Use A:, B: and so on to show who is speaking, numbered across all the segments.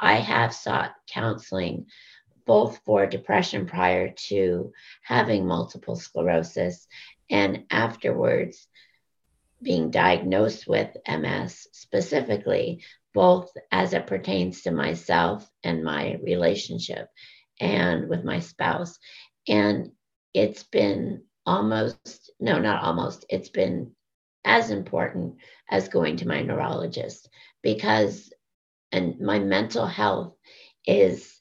A: I have sought counseling both for depression prior to having multiple sclerosis and afterwards being diagnosed with MS specifically, both as it pertains to myself and my relationship and with my spouse. And it's been almost, no, not almost, it's been as important as going to my neurologist because and my mental health is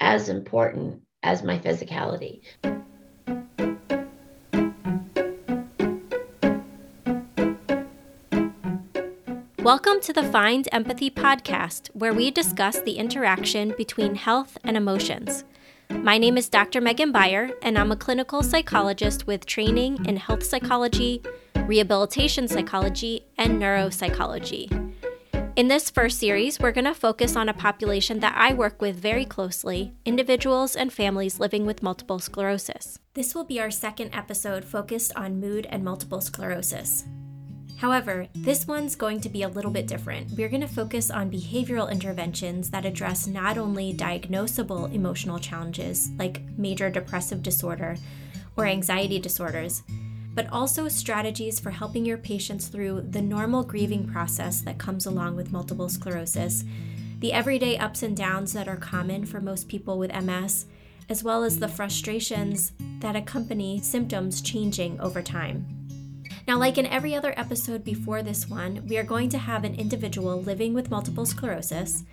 A: as important as my physicality.
B: Welcome to the Find Empathy podcast, where we discuss the interaction between health and emotions. My name is Dr. Meghan Beier, and I'm a clinical psychologist with training in health psychology, rehabilitation psychology, and neuropsychology. In this first series, we're going to focus on a population that I work with very closely individuals and families living with multiple sclerosis. This will be our second episode focused on mood and multiple sclerosis. However, this one's going to be a little bit different. We're going to focus on behavioral interventions that address not only diagnosable emotional challenges like major depressive disorder or anxiety disorders, but also strategies for helping your patients through the normal grieving process that comes along with multiple sclerosis, the everyday ups and downs that are common for most people with MS, as well as the frustrations that accompany symptoms changing over time. Now, like in every other episode before this one, we are going to have an individual living with multiple sclerosis,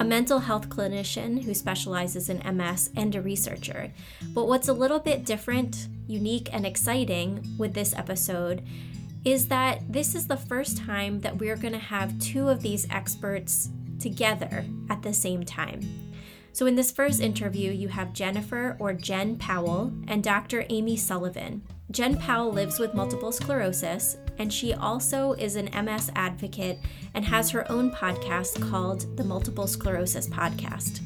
B: a mental health clinician who specializes in MS, and a researcher. But what's a little bit different, unique, and exciting with this episode is that this is the first time that we're going to have two of these experts together at the same time. So, in this first interview, you have Jennifer or Jen Powell and Dr. Amy Sullivan. Jen Powell lives with multiple sclerosis, and she also is an MS advocate and has her own podcast called the Multiple Sclerosis Podcast.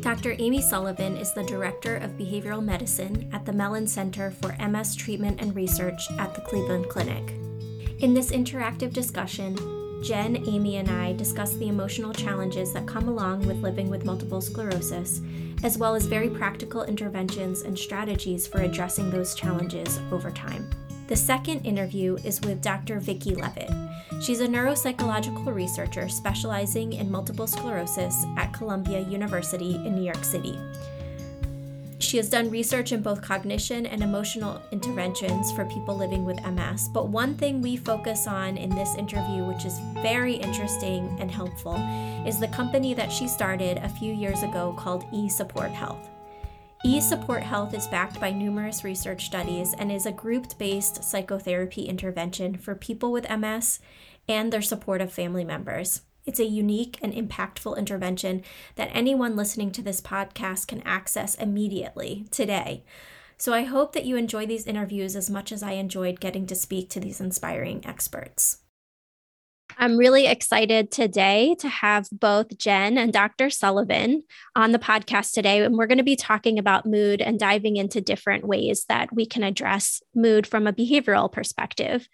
B: Dr. Amy Sullivan is the Director of Behavioral Medicine at the Mellen Center for MS Treatment and Research at the Cleveland Clinic. In this interactive discussion, Jen, Amy, and I discuss the emotional challenges that come along with living with multiple sclerosis, as well as very practical interventions and strategies for addressing those challenges over time. The second interview is with Dr. Vicki Leavitt. She's a neuropsychological researcher specializing in multiple sclerosis at Columbia University in New York City. She has done research in both cognition and emotional interventions for people living with MS. But one thing we focus on in this interview, which is very interesting and helpful, is the company that she started a few years ago called E Support Health. E Support Health is backed by numerous research studies and is a group based psychotherapy intervention for people with MS and their supportive family members. It's a unique and impactful intervention that anyone listening to this podcast can access immediately today. So I hope that you enjoy these interviews as much as I enjoyed getting to speak to these inspiring experts. I'm really excited today to have both Jen and Dr. Sullivan on the podcast today. And we're going to be talking about mood and diving into different ways that we can address mood from a behavioral perspective.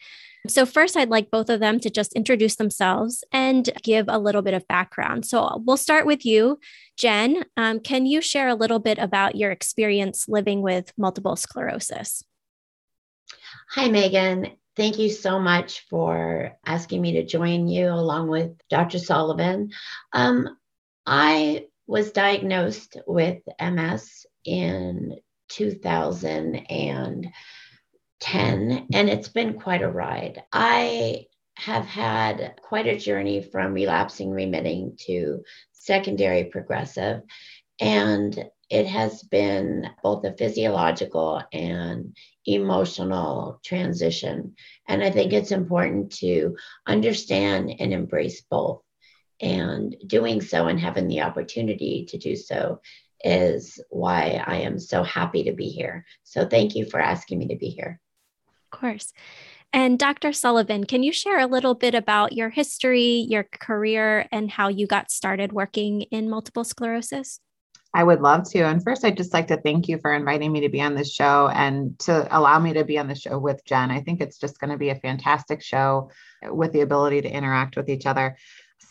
B: So, first, I'd like both of them to just introduce themselves and give a little bit of background. So, we'll start with you, Jen. Um, can you share a little bit about your experience living with multiple sclerosis?
A: Hi, Megan. Thank you so much for asking me to join you along with Dr. Sullivan. Um, I was diagnosed with MS in 2000 and 10, and it's been quite a ride. I have had quite a journey from relapsing remitting to secondary progressive, and it has been both a physiological and emotional transition. And I think it's important to understand and embrace both. And doing so and having the opportunity to do so is why I am so happy to be here. So thank you for asking me to be here.
B: Of course. And Dr. Sullivan, can you share a little bit about your history, your career, and how you got started working in multiple sclerosis?
C: I would love to. And first, I'd just like to thank you for inviting me to be on this show and to allow me to be on the show with Jen. I think it's just going to be a fantastic show with the ability to interact with each other.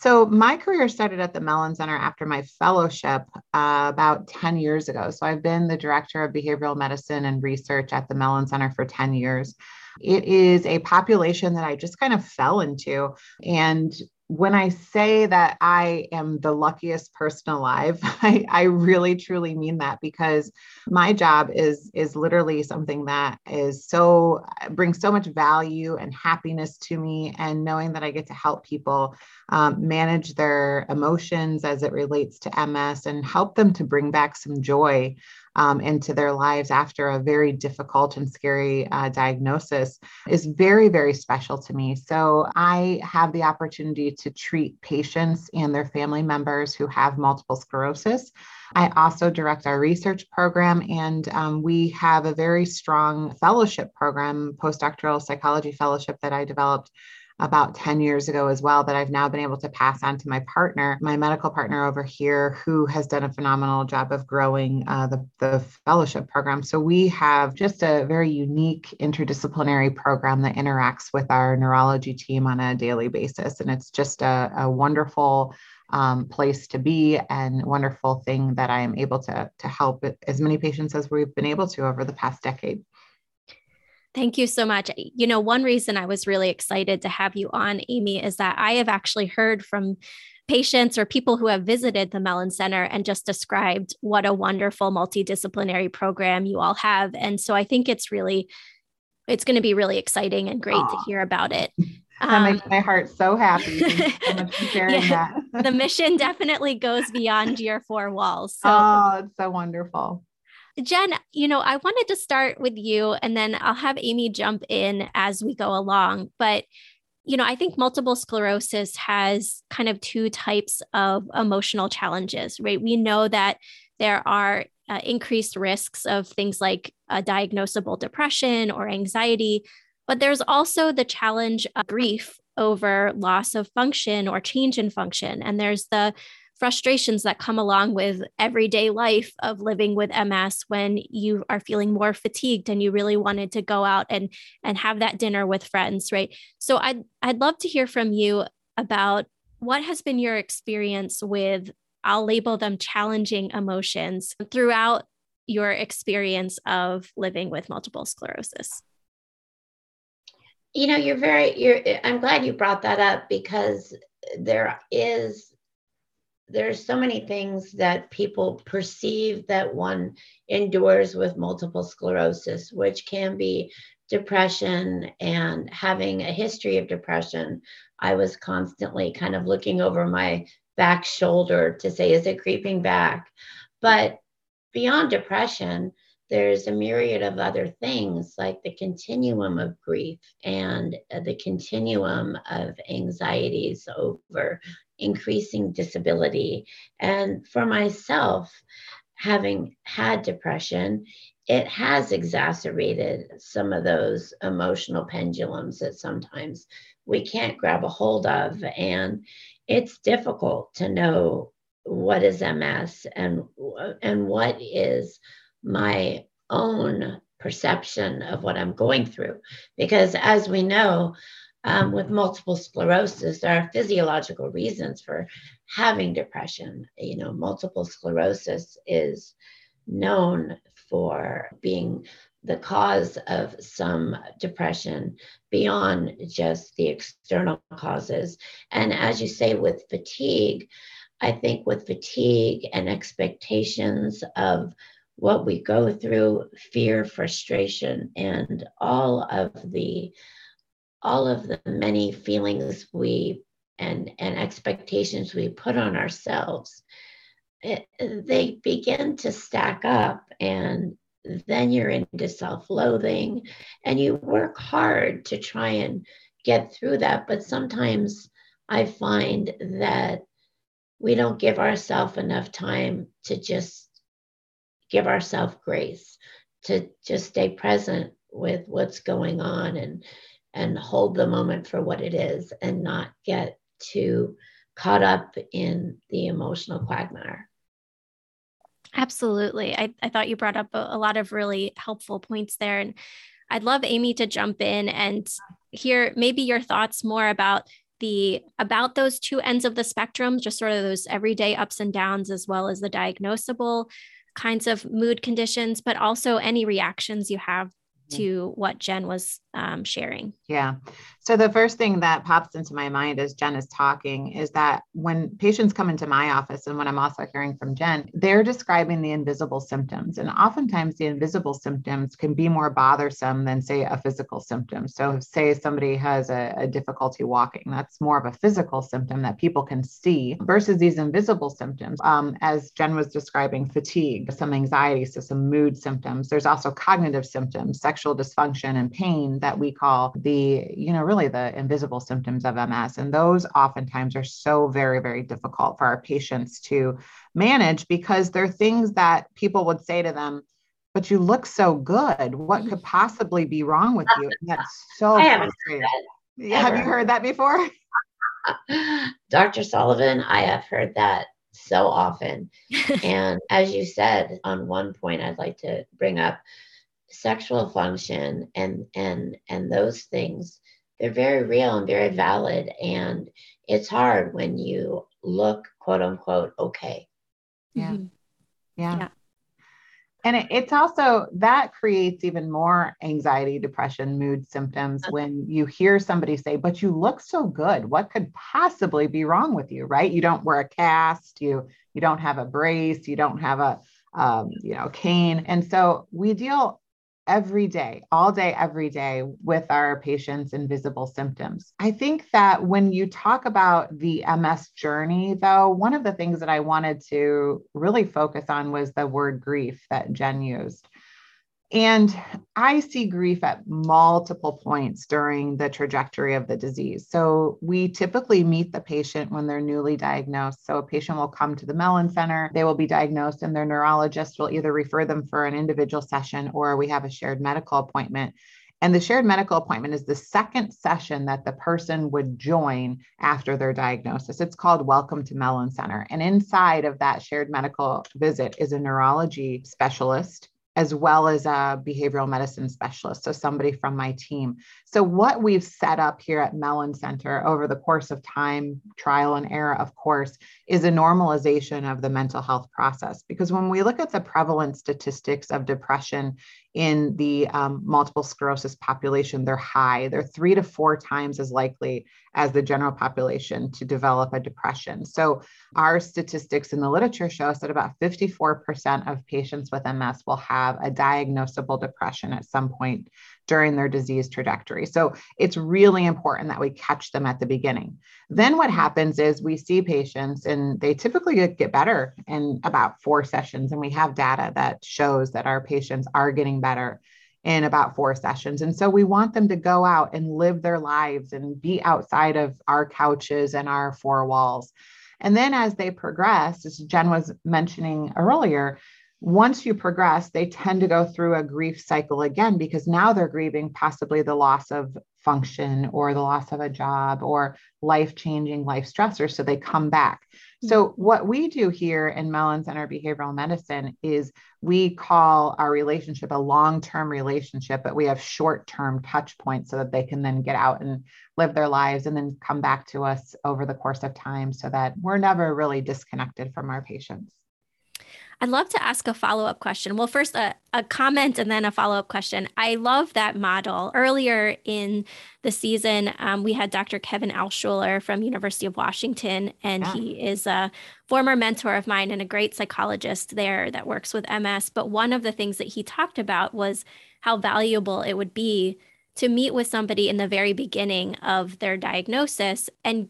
C: So, my career started at the Mellen Center after my fellowship uh, about 10 years ago. So, I've been the director of behavioral medicine and research at the Mellen Center for 10 years. It is a population that I just kind of fell into. And when I say that I am the luckiest person alive, I, I, really truly mean that because my job is is literally something that is so brings so much value and happiness to me, and knowing that I get to help people um, manage their emotions as it relates to MS and help them to bring back some joy um, into their lives after a very difficult and scary uh, diagnosis is very, very special to me. So I have the opportunity to treat patients and their family members who have multiple sclerosis. I also direct our research program, and um, we have a very strong fellowship program, postdoctoral psychology fellowship that I developed about 10 years ago as well that I've now been able to pass on to my partner, my medical partner over here, who has done a phenomenal job of growing uh, the, the fellowship program. So we have just a very unique interdisciplinary program that interacts with our neurology team on a daily basis. And it's just a, a wonderful um, place to be and wonderful thing that I am able to, to help as many patients as we've been able to over the past decade.
B: Thank you so much. You know, one reason I was really excited to have you on, Amy, is that I have actually heard from patients or people who have visited the Mellen Center and just described what a wonderful multidisciplinary program you all have. And so I think it's really, it's going to be really exciting and great Aww. to hear about it.
C: That um, makes my heart so happy. sharing yeah,
B: that. the mission definitely goes beyond your four walls.
C: So. Oh, it's so wonderful.
B: Jen, you know, I wanted to start with you and then I'll have Amy jump in as we go along. But, you know, I think multiple sclerosis has kind of two types of emotional challenges, right? We know that there are uh, increased risks of things like a diagnosable depression or anxiety, but there's also the challenge of grief over loss of function or change in function. And there's the frustrations that come along with everyday life of living with MS when you are feeling more fatigued and you really wanted to go out and and have that dinner with friends, right? So I'd I'd love to hear from you about what has been your experience with I'll label them challenging emotions throughout your experience of living with multiple sclerosis
A: you know you're very you're i'm glad you brought that up because there is there's so many things that people perceive that one endures with multiple sclerosis, which can be depression and having a history of depression. I was constantly kind of looking over my back shoulder to say, is it creeping back? But beyond depression, there's a myriad of other things like the continuum of grief and uh, the continuum of anxieties over increasing disability. And for myself, having had depression, it has exacerbated some of those emotional pendulums that sometimes we can't grab a hold of. And it's difficult to know what is MS and, and what is my own perception of what I'm going through. Because as we know, um, with multiple sclerosis, there are physiological reasons for having depression. You know, multiple sclerosis is known for being the cause of some depression beyond just the external causes. And as you say, with fatigue, I think with fatigue and expectations of what we go through, fear, frustration, and all of the all of the many feelings we and, and expectations we put on ourselves, it, they begin to stack up and then you're into self-loathing and you work hard to try and get through that. But sometimes i find that we don't give ourselves enough time to just give ourselves grace to just stay present with what's going on and and hold the moment for what it is and not get too caught up in the emotional quagmire.
B: Absolutely. I, I thought you brought up a, a lot of really helpful points there. And I'd love Amy to jump in and hear maybe your thoughts more about the about those two ends of the spectrum, just sort of those everyday ups and downs, as well as the diagnosable kinds of mood conditions, but also any reactions you have hmm. to what Jen was um, sharing.
C: Yeah. So the first thing that pops into my mind as Jen is talking is that when patients come into my office and when I'm also hearing from Jen, they're describing the invisible symptoms. And oftentimes the invisible symptoms can be more bothersome than, say, a physical symptom. So, say somebody has a, a difficulty walking, that's more of a physical symptom that people can see versus these invisible symptoms. Um, as Jen was describing, fatigue, some anxiety, so some mood symptoms. There's also cognitive symptoms, sexual dysfunction and pain that we call the, you know, really the invisible symptoms of MS. And those oftentimes are so very, very difficult for our patients to manage because they're things that people would say to them, but you look so good. What could possibly be wrong with you? And that's so frustrating. Have you heard that before?
A: Dr. Sullivan, I have heard that so often. and as you said, on one point, I'd like to bring up sexual function and and and those things they're very real and very valid. And it's hard when you look quote unquote okay.
C: Yeah. Mm-hmm. yeah, yeah. and it, it's also that creates even more anxiety depression mood symptoms uh-huh. when you hear somebody say but you look so good. What could possibly be wrong with you? Right? You don't wear a cast. You you don't have a brace. You don't have a um, you know cane. And so we deal every day, all day, every day with our patients' invisible symptoms. I think that when you talk about the MS journey, though, one of the things that I wanted to really focus on was the word grief that Jen used. And I see grief at multiple points during the trajectory of the disease. So we typically meet the patient when they're newly diagnosed. So a patient will come to the Mellen Center, they will be diagnosed, and their neurologist will either refer them for an individual session or we have a shared medical appointment. And the shared medical appointment is the second session that the person would join after their diagnosis. It's called Welcome to Mellen Center. And inside of that shared medical visit is a neurology specialist as well as a behavioral medicine specialist, so somebody from my team. So, what we've set up here at Mellen Center over the course of time, trial and error, of course, is a normalization of the mental health process. Because when we look at the prevalent statistics of depression in the um, multiple sclerosis population, they're high. They're three to four times as likely as the general population to develop a depression. So, our statistics in the literature show us that about 54% of patients with MS will have a diagnosable depression at some point during their disease trajectory. So it's really important that we catch them at the beginning. Then what happens is we see patients and they typically get better in about four sessions. And we have data that shows that our patients are getting better in about four sessions. And so we want them to go out and live their lives and be outside of our couches and our four walls. And then as they progress, as Jen was mentioning earlier, once you progress, they tend to go through a grief cycle again because now they're grieving possibly the loss of function or the loss of a job or life changing life stressors. So they come back. So, mm-hmm. what we do here in Mellen Center Behavioral Medicine is we call our relationship a long term relationship, but we have short term touch points so that they can then get out and live their lives and then come back to us over the course of time so that we're never really disconnected from our patients.
B: I'd love to ask a follow up question. Well, first, a, a comment and then a follow up question. I love that model. Earlier in the season, um, we had Dr. Kevin Alschuler from University of Washington, and yeah. he is a former mentor of mine and a great psychologist there that works with MS. But one of the things that he talked about was how valuable it would be to meet with somebody in the very beginning of their diagnosis and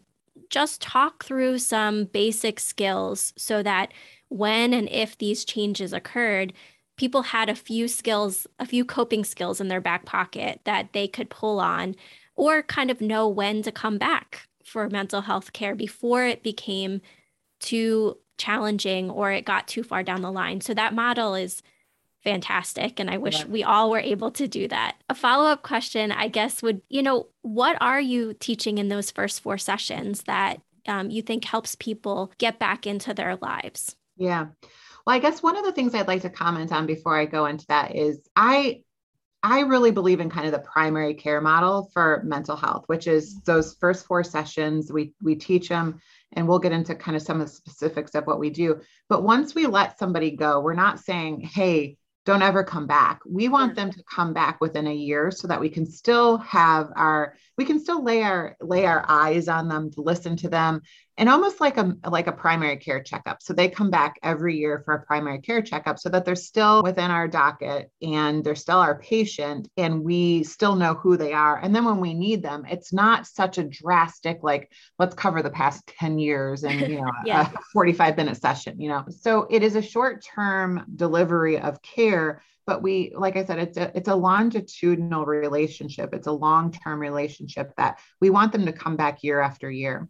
B: just talk through some basic skills so that when and if these changes occurred, people had a few skills, a few coping skills in their back pocket that they could pull on or kind of know when to come back for mental health care before it became too challenging or it got too far down the line. So that model is fantastic and I wish we all were able to do that. A follow-up question I guess would, you know, what are you teaching in those first four sessions that um, you think helps people get back into their lives?
C: Yeah. Well, I guess one of the things I'd like to comment on before I go into that is I I really believe in kind of the primary care model for mental health, which is mm-hmm. those first four sessions. We we teach them, and we'll get into kind of some of the specifics of what we do. But once we let somebody go, we're not saying, "Hey, don't ever come back. We want them to come back within a year so that we can still have our we can still lay our lay our eyes on them, to listen to them, and almost like a like a primary care checkup. So they come back every year for a primary care checkup so that they're still within our docket and they're still our patient and we still know who they are. And then when we need them, it's not such a drastic like let's cover the past 10 years and you know yeah. a 45 minute session, you know. So it is a short-term delivery of care but we like i said it's a it's a longitudinal relationship it's a long-term relationship that we want them to come back year after year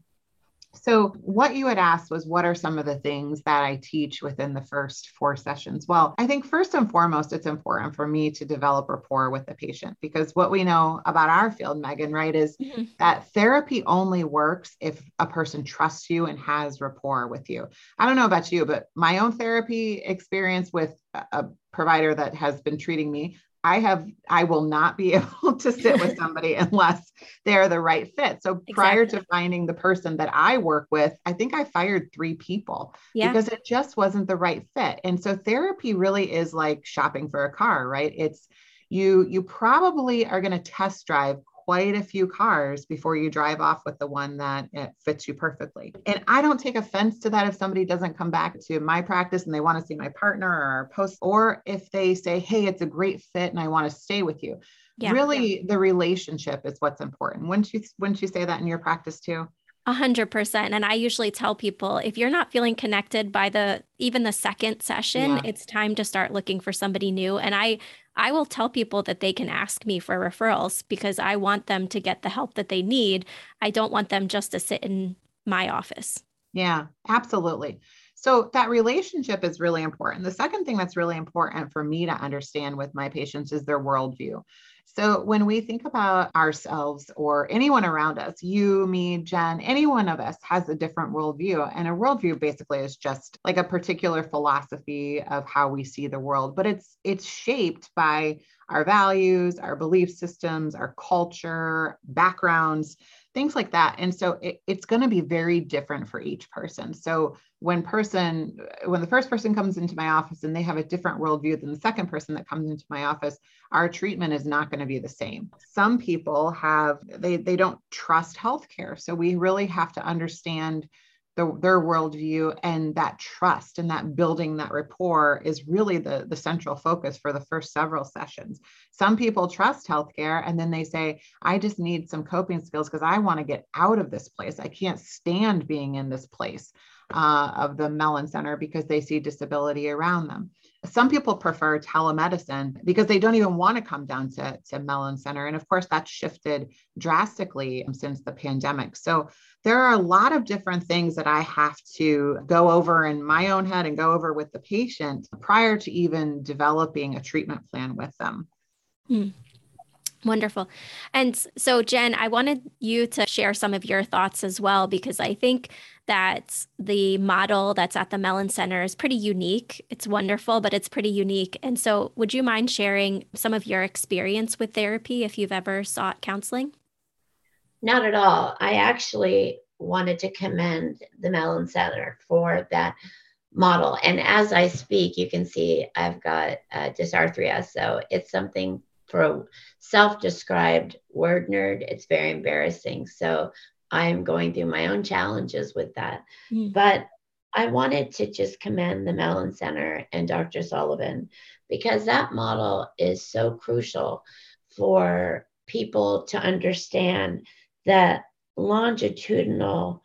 C: so, what you had asked was what are some of the things that I teach within the first four sessions? Well, I think first and foremost, it's important for me to develop rapport with the patient because what we know about our field, Megan, right, is mm-hmm. that therapy only works if a person trusts you and has rapport with you. I don't know about you, but my own therapy experience with a provider that has been treating me I have I will not be able to sit with somebody unless they're the right fit. So exactly. prior to finding the person that I work with, I think I fired 3 people yeah. because it just wasn't the right fit. And so therapy really is like shopping for a car, right? It's you you probably are going to test drive quite a few cars before you drive off with the one that fits you perfectly. And I don't take offense to that if somebody doesn't come back to my practice and they want to see my partner or post, or if they say, hey, it's a great fit and I want to stay with you. Yeah, really, yeah. the relationship is what's important. Wouldn't you, wouldn't you say that in your practice too?
B: A hundred percent. And I usually tell people if you're not feeling connected by the even the second session, yeah. it's time to start looking for somebody new. And I I will tell people that they can ask me for referrals because I want them to get the help that they need. I don't want them just to sit in my office.
C: Yeah, absolutely. So that relationship is really important. The second thing that's really important for me to understand with my patients is their worldview. So when we think about ourselves or anyone around us, you, me, Jen, any one of us has a different worldview. And a worldview basically is just like a particular philosophy of how we see the world, but it's it's shaped by our values, our belief systems, our culture, backgrounds things like that. And so it, it's going to be very different for each person. So when person when the first person comes into my office and they have a different worldview than the second person that comes into my office our treatment is not going to be the same. Some people have they they don't trust healthcare. So we really have to understand the, their worldview and that trust and that building that rapport is really the, the central focus for the first several sessions. Some people trust healthcare and then they say, I just need some coping skills because I want to get out of this place. I can't stand being in this place uh, of the Mellen Center because they see disability around them. Some people prefer telemedicine because they don't even want to come down to, to Mellen Center. And of course, that's shifted drastically since the pandemic. So there are a lot of different things that I have to go over in my own head and go over with the patient prior to even developing a treatment plan with them.
B: Hmm. Wonderful. And so, Jen, I wanted you to share some of your thoughts as well, because I think that the model that's at the Mellen Center is pretty unique. It's wonderful, but it's pretty unique. And so, would you mind sharing some of your experience with therapy if you've ever sought counseling?
A: Not at all. I actually wanted to commend the Mellen Center for that model. And as I speak, you can see I've got uh, dysarthria. So it's something for self described word nerd, it's very embarrassing. So I'm going through my own challenges with that. Mm. But I wanted to just commend the Mellen Center and Dr. Sullivan because that model is so crucial for people to understand that longitudinal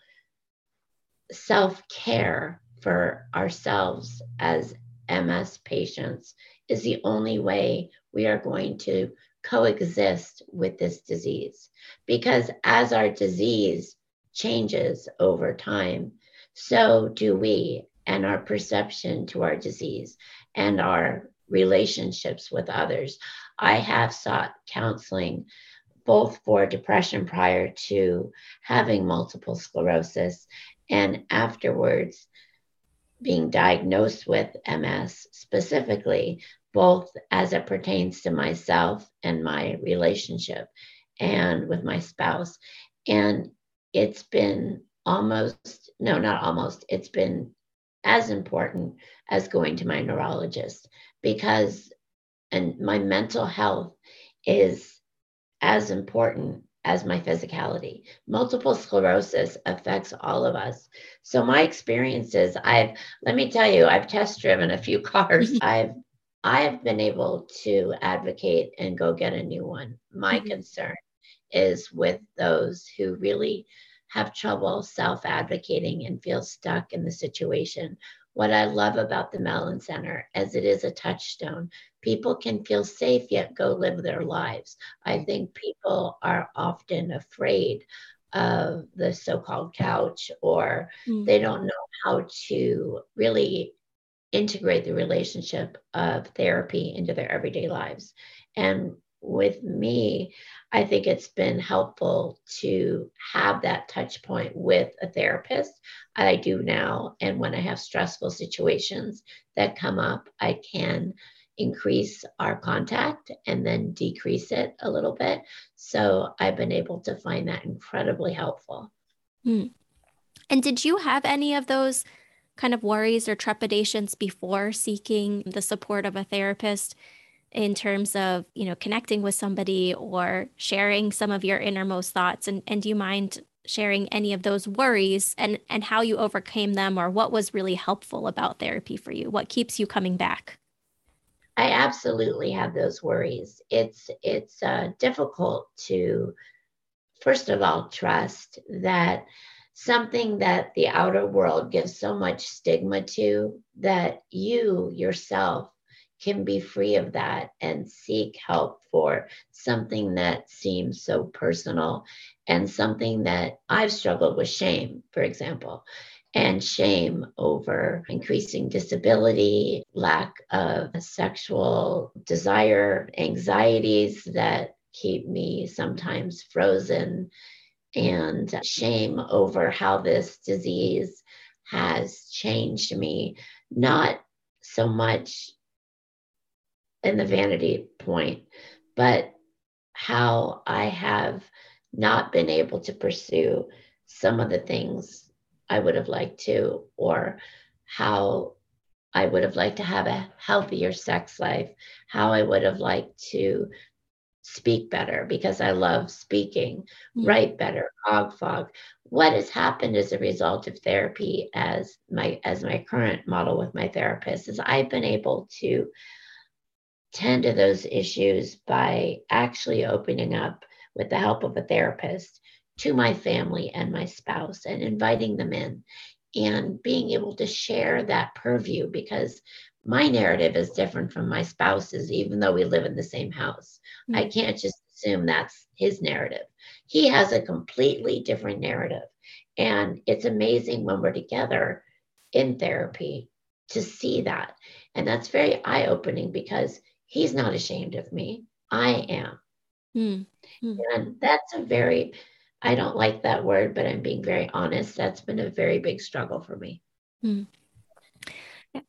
A: self care for ourselves as MS patients is the only way we are going to coexist with this disease. Because as our disease changes over time, so do we, and our perception to our disease and our relationships with others. I have sought counseling both for depression prior to having multiple sclerosis and afterwards being diagnosed with MS specifically, both as it pertains to myself and my relationship and with my spouse. And it's been almost, no, not almost, it's been as important as going to my neurologist because and my mental health is as important as my physicality. Multiple sclerosis affects all of us. So my experiences, I've let me tell you, I've test driven a few cars. I've I have been able to advocate and go get a new one. My mm-hmm. concern is with those who really have trouble self advocating and feel stuck in the situation. What I love about the Mellen Center is it is a touchstone. People can feel safe yet go live their lives. I think people are often afraid of the so called couch or mm. they don't know how to really integrate the relationship of therapy into their everyday lives. And with me, I think it's been helpful to have that touch point with a therapist. I do now. And when I have stressful situations that come up, I can increase our contact and then decrease it a little bit. So I've been able to find that incredibly helpful.
B: Hmm. And did you have any of those kind of worries or trepidations before seeking the support of a therapist? in terms of you know connecting with somebody or sharing some of your innermost thoughts? And and do you mind sharing any of those worries and and how you overcame them or what was really helpful about therapy for you? What keeps you coming back?
A: I absolutely have those worries. It's it's uh, difficult to first of all trust that something that the outer world gives so much stigma to that you yourself can be free of that and seek help for something that seems so personal and something that I've struggled with shame, for example, and shame over increasing disability, lack of sexual desire, anxieties that keep me sometimes frozen, and shame over how this disease has changed me, not so much in the vanity point, but how I have not been able to pursue some of the things I would have liked to, or how I would have liked to have a healthier sex life, how I would have liked to speak better because I love speaking, mm-hmm. write better, cog fog. What has happened as a result of therapy as my as my current model with my therapist is I've been able to tend to those issues by actually opening up with the help of a therapist to my family and my spouse and inviting them in and being able to share that purview because my narrative is different from my spouse's, even though we live in the same house. Mm-hmm. I can't just assume that's his narrative. He has a completely different narrative. And it's amazing when we're together in therapy to see that. And that's very eye opening because He's not ashamed of me. I am. Mm. Mm. And that's a very, I don't like that word, but I'm being very honest. That's been a very big struggle for me. Mm.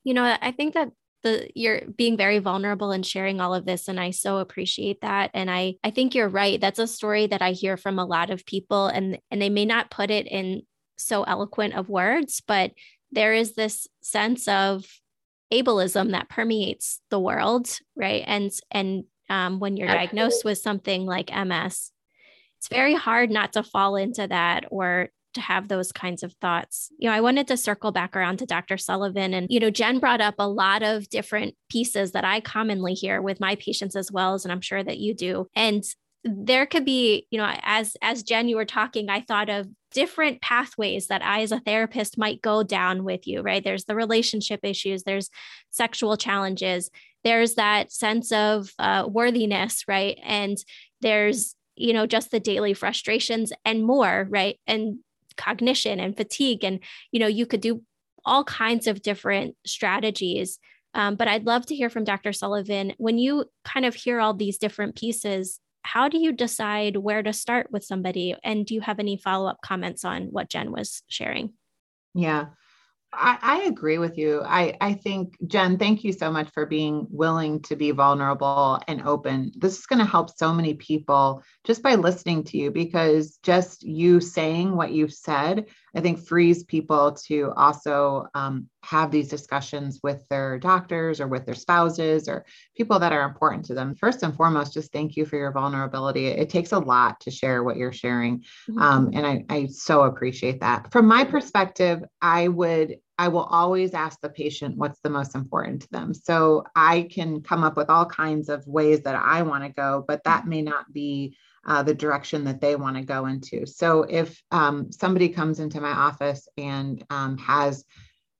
B: You know, I think that the you're being very vulnerable and sharing all of this and I so appreciate that and I I think you're right that's a story that I hear from a lot of people and and they may not put it in so eloquent of words but there is this sense of ableism that permeates the world, right? And and um, when you're diagnosed with something like MS, it's very hard not to fall into that or to have those kinds of thoughts. You know, I wanted to circle back around to Dr. Sullivan and you know, Jen brought up a lot of different pieces that I commonly hear with my patients as well as and I'm sure that you do. And there could be, you know, as as Jen you were talking, I thought of different pathways that I, as a therapist, might go down with you, right? There's the relationship issues, there's sexual challenges, there's that sense of uh, worthiness, right? And there's, you know, just the daily frustrations and more, right? And cognition and fatigue. And, you know, you could do all kinds of different strategies. Um, but I'd love to hear from Dr. Sullivan when you kind of hear all these different pieces how do you decide where to start with somebody? And do you have any follow up comments on what Jen was sharing?
C: Yeah. I, I, agree with you. I, I think, Jen, thank you so much for being willing to be vulnerable and open. This is going to help so many people just by listening to you because just you saying what you've said, I think frees people to also um, have these discussions with their doctors or with their spouses or people that are important to them. First and foremost, just thank you for your vulnerability. It takes a lot to share what you're sharing. Mm-hmm. Um, and I, I so appreciate that. From my perspective, I would I will always ask the patient what's the most important to them. So I can come up with all kinds of ways that I want to go, but that may not be uh, the direction that they want to go into. So if um, somebody comes into my office and um, has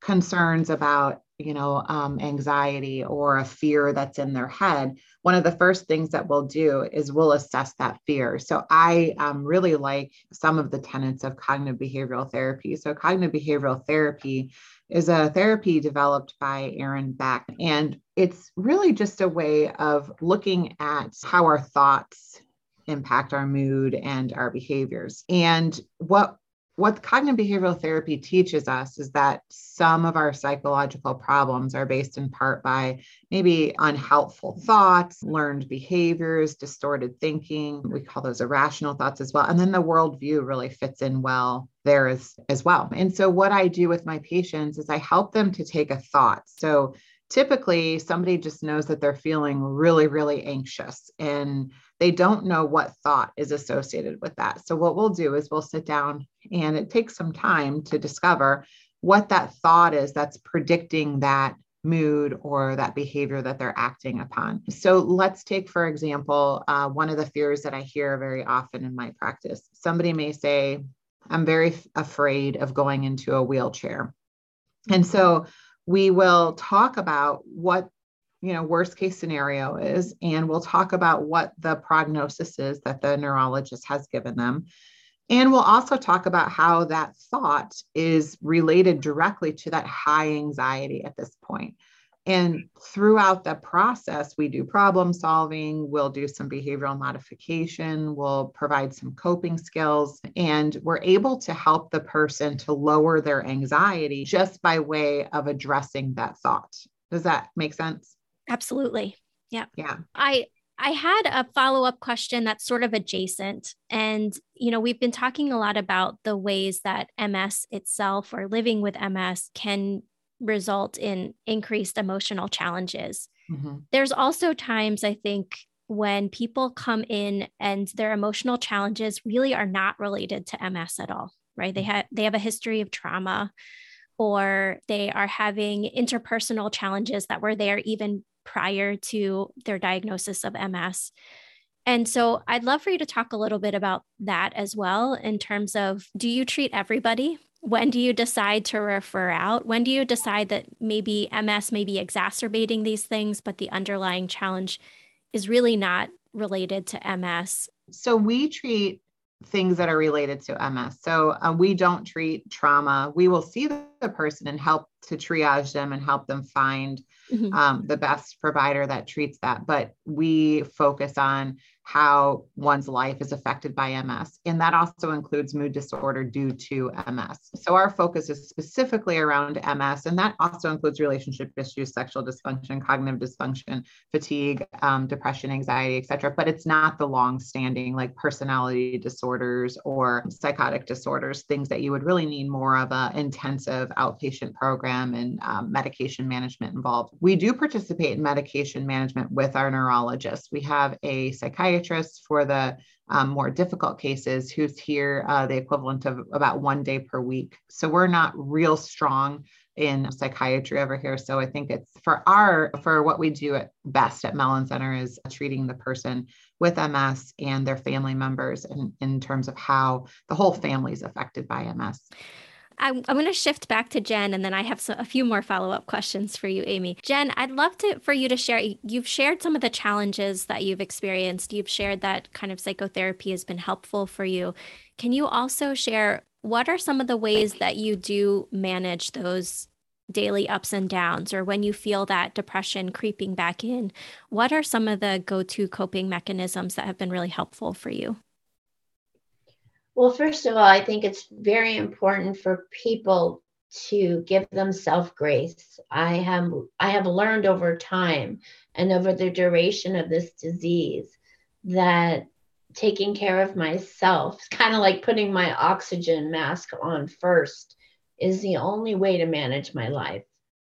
C: concerns about you know um, anxiety or a fear that's in their head one of the first things that we'll do is we'll assess that fear so i um, really like some of the tenets of cognitive behavioral therapy so cognitive behavioral therapy is a therapy developed by aaron beck and it's really just a way of looking at how our thoughts impact our mood and our behaviors and what what cognitive behavioral therapy teaches us is that some of our psychological problems are based in part by maybe unhelpful thoughts, learned behaviors, distorted thinking. We call those irrational thoughts as well. And then the worldview really fits in well there as, as well. And so, what I do with my patients is I help them to take a thought. So, typically somebody just knows that they're feeling really, really anxious and they don't know what thought is associated with that. So, what we'll do is we'll sit down and it takes some time to discover what that thought is that's predicting that mood or that behavior that they're acting upon. So, let's take, for example, uh, one of the fears that I hear very often in my practice. Somebody may say, I'm very afraid of going into a wheelchair. And so, we will talk about what you know worst case scenario is and we'll talk about what the prognosis is that the neurologist has given them and we'll also talk about how that thought is related directly to that high anxiety at this point. and throughout the process, we do problem solving, we'll do some behavioral modification, we'll provide some coping skills, and we're able to help the person to lower their anxiety just by way of addressing that thought. Does that make sense?
B: Absolutely. Yeah.
C: Yeah.
B: I I had a follow up question that's sort of adjacent. And, you know, we've been talking a lot about the ways that MS itself or living with MS can result in increased emotional challenges. Mm-hmm. There's also times I think when people come in and their emotional challenges really are not related to MS at all, right? They have they have a history of trauma or they are having interpersonal challenges that were there even prior to their diagnosis of MS. And so I'd love for you to talk a little bit about that as well in terms of do you treat everybody when do you decide to refer out? When do you decide that maybe MS may be exacerbating these things, but the underlying challenge is really not related to MS?
C: So we treat things that are related to MS. So uh, we don't treat trauma. We will see the, the, person and help to triage them and help them find mm-hmm. um, the best provider that treats that. But we focus on how one's life is affected by MS. And that also includes mood disorder due to MS. So our focus is specifically around MS, and that also includes relationship issues, sexual dysfunction, cognitive dysfunction, fatigue, um, depression, anxiety, etc. But it's not the long-standing like personality disorders or psychotic disorders, things that you would really need more of a intensive outpatient program and um, medication management involved. We do participate in medication management with our neurologists. We have a psychiatrist psychiatrist for the um, more difficult cases who's here uh, the equivalent of about one day per week. So we're not real strong in psychiatry over here. So I think it's for our for what we do at best at Mellen Center is treating the person with MS and their family members in, in terms of how the whole family is affected by MS.
B: I'm, I'm going to shift back to Jen, and then I have a few more follow up questions for you, Amy. Jen, I'd love to for you to share. You've shared some of the challenges that you've experienced. You've shared that kind of psychotherapy has been helpful for you. Can you also share what are some of the ways that you do manage those daily ups and downs, or when you feel that depression creeping back in? What are some of the go to coping mechanisms that have been really helpful for you?
A: Well, first of all, I think it's very important for people to give them self-grace. I have I have learned over time and over the duration of this disease that taking care of myself, kind of like putting my oxygen mask on first, is the only way to manage my life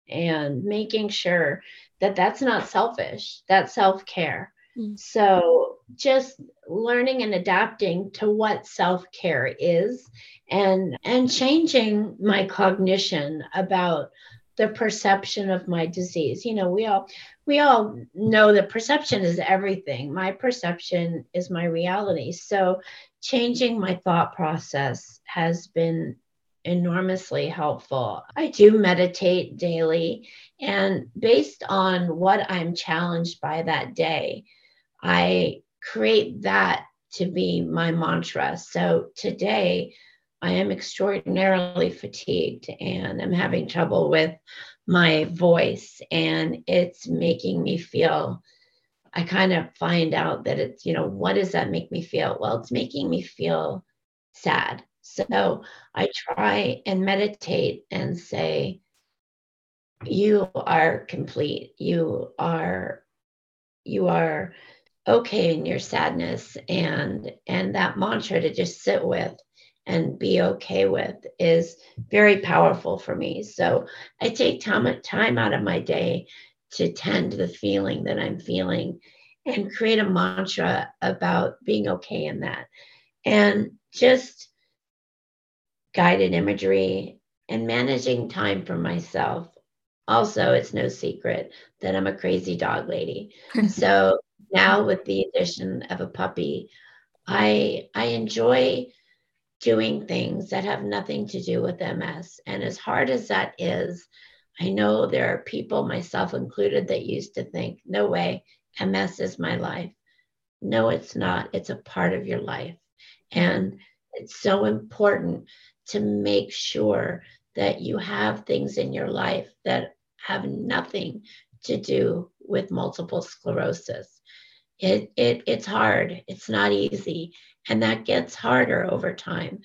A: and making sure that that's not selfish, that's self care. Mm. So just learning and adapting to what self care is and and changing my cognition about the perception of my disease. You know we all we all know that perception is everything. My perception is my reality. So changing my thought process has been enormously helpful. I do meditate daily and based on what i'm challenged by that day i create that to be my mantra so today I am extraordinarily fatigued and I'm having trouble with my voice, and it's making me feel. I kind of find out that it's, you know, what does that make me feel? Well, it's making me feel sad. So I try and meditate and say, you are complete. You are, you are okay in your sadness and and that mantra to just sit with and be okay with is very powerful for me. So I take time, time out of my day to tend to the feeling that I'm feeling and create a mantra about being okay in that. And just guided imagery and managing time for myself. Also, it's no secret that I'm a crazy dog lady. so now with the addition of a puppy, I I enjoy doing things that have nothing to do with MS. And as hard as that is, I know there are people, myself included, that used to think, no way, MS is my life. No, it's not. It's a part of your life. And it's so important to make sure that you have things in your life that have nothing to do with multiple sclerosis. It, it, it's hard. It's not easy. And that gets harder over time.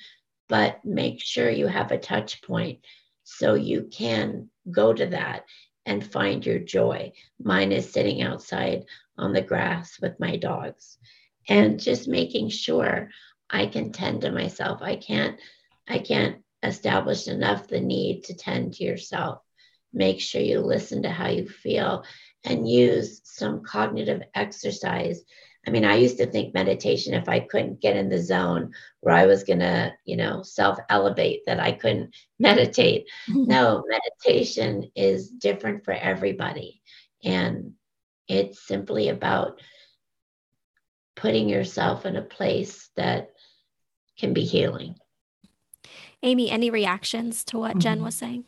A: But make sure you have a touch point so you can go to that and find your joy. Mine is sitting outside on the grass with my dogs and just making sure I can tend to myself. I can't I can't establish enough the need to tend to yourself. Make sure you listen to how you feel and use some cognitive exercise I mean, I used to think meditation, if I couldn't get in the zone where I was going to, you know, self elevate, that I couldn't meditate. no, meditation is different for everybody. And it's simply about putting yourself in a place that can be healing.
B: Amy, any reactions to what Jen mm-hmm. was saying?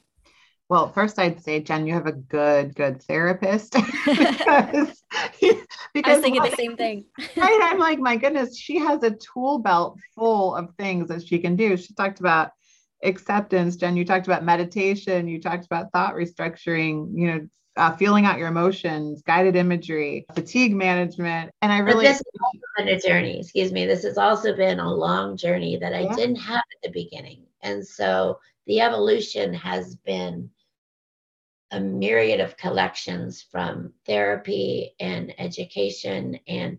C: Well, first I'd say, Jen, you have a good, good therapist. because,
B: because I was thinking like, the same thing.
C: right. I'm like, my goodness, she has a tool belt full of things that she can do. She talked about acceptance, Jen. You talked about meditation. You talked about thought restructuring, you know, uh, feeling out your emotions, guided imagery, fatigue management. And I really. But this
A: has been a journey, excuse me. This has also been a long journey that I yeah. didn't have at the beginning. And so the evolution has been a myriad of collections from therapy and education and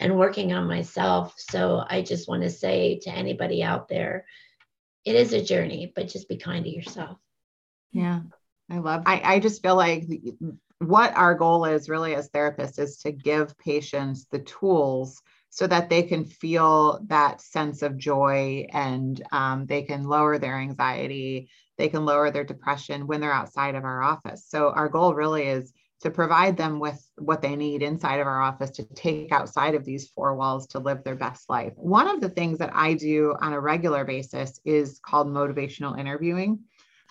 A: and working on myself. So i just want to say to anybody out there it is a journey but just be kind to yourself.
C: Yeah i love i, I just feel like what our goal is really as therapists is to give patients the tools so that they can feel that sense of joy and um, they can lower their anxiety, they can lower their depression when they're outside of our office. So, our goal really is to provide them with what they need inside of our office to take outside of these four walls to live their best life. One of the things that I do on a regular basis is called motivational interviewing.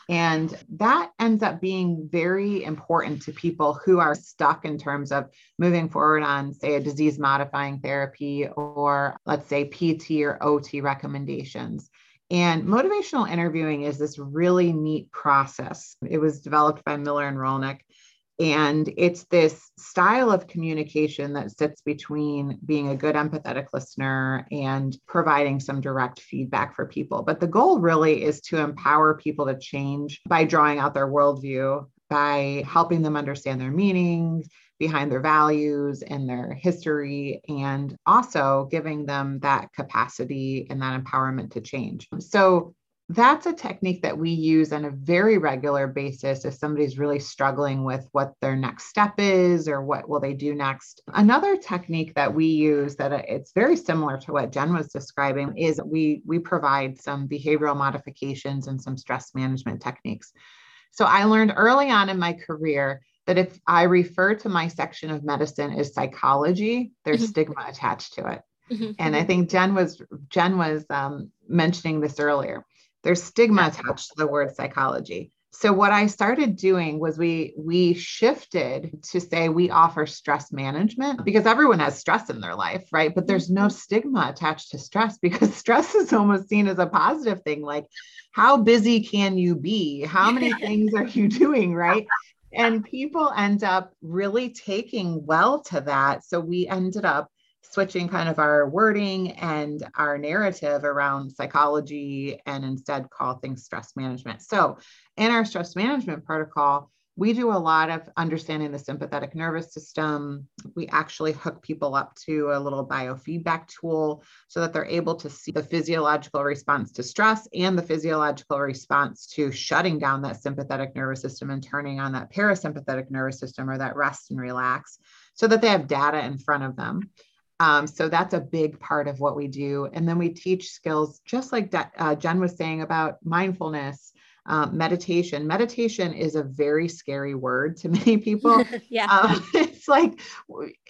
C: And that ends up being very important to people who are stuck in terms of moving forward on, say, a disease modifying therapy or, let's say, PT or OT recommendations. And motivational interviewing is this really neat process. It was developed by Miller and Rollnick. And it's this style of communication that sits between being a good empathetic listener and providing some direct feedback for people. But the goal really is to empower people to change by drawing out their worldview, by helping them understand their meanings behind their values and their history, and also giving them that capacity and that empowerment to change. So, that's a technique that we use on a very regular basis if somebody's really struggling with what their next step is or what will they do next another technique that we use that uh, it's very similar to what jen was describing is we we provide some behavioral modifications and some stress management techniques so i learned early on in my career that if i refer to my section of medicine as psychology there's mm-hmm. stigma attached to it mm-hmm. and i mm-hmm. think jen was jen was um, mentioning this earlier there's stigma attached to the word psychology. So what I started doing was we we shifted to say we offer stress management because everyone has stress in their life, right? But there's no mm-hmm. stigma attached to stress because stress is almost seen as a positive thing like how busy can you be? How many things are you doing, right? And people end up really taking well to that. So we ended up switching kind of our wording and our narrative around psychology and instead call things stress management. So, in our stress management protocol, we do a lot of understanding the sympathetic nervous system. We actually hook people up to a little biofeedback tool so that they're able to see the physiological response to stress and the physiological response to shutting down that sympathetic nervous system and turning on that parasympathetic nervous system or that rest and relax so that they have data in front of them. Um, so that's a big part of what we do. And then we teach skills, just like uh, Jen was saying about mindfulness, um, meditation. Meditation is a very scary word to many people.
B: yeah. Um,
C: it's like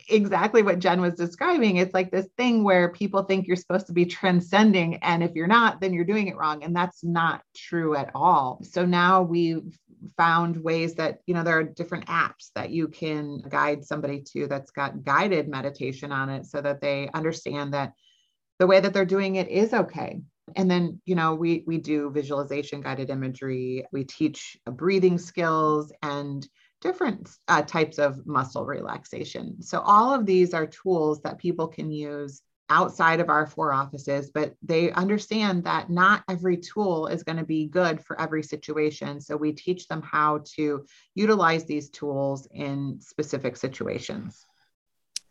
C: exactly what Jen was describing. It's like this thing where people think you're supposed to be transcending. And if you're not, then you're doing it wrong. And that's not true at all. So now we've found ways that you know there are different apps that you can guide somebody to that's got guided meditation on it so that they understand that the way that they're doing it is okay and then you know we we do visualization guided imagery we teach breathing skills and different uh, types of muscle relaxation so all of these are tools that people can use outside of our four offices, but they understand that not every tool is going to be good for every situation. So we teach them how to utilize these tools in specific situations.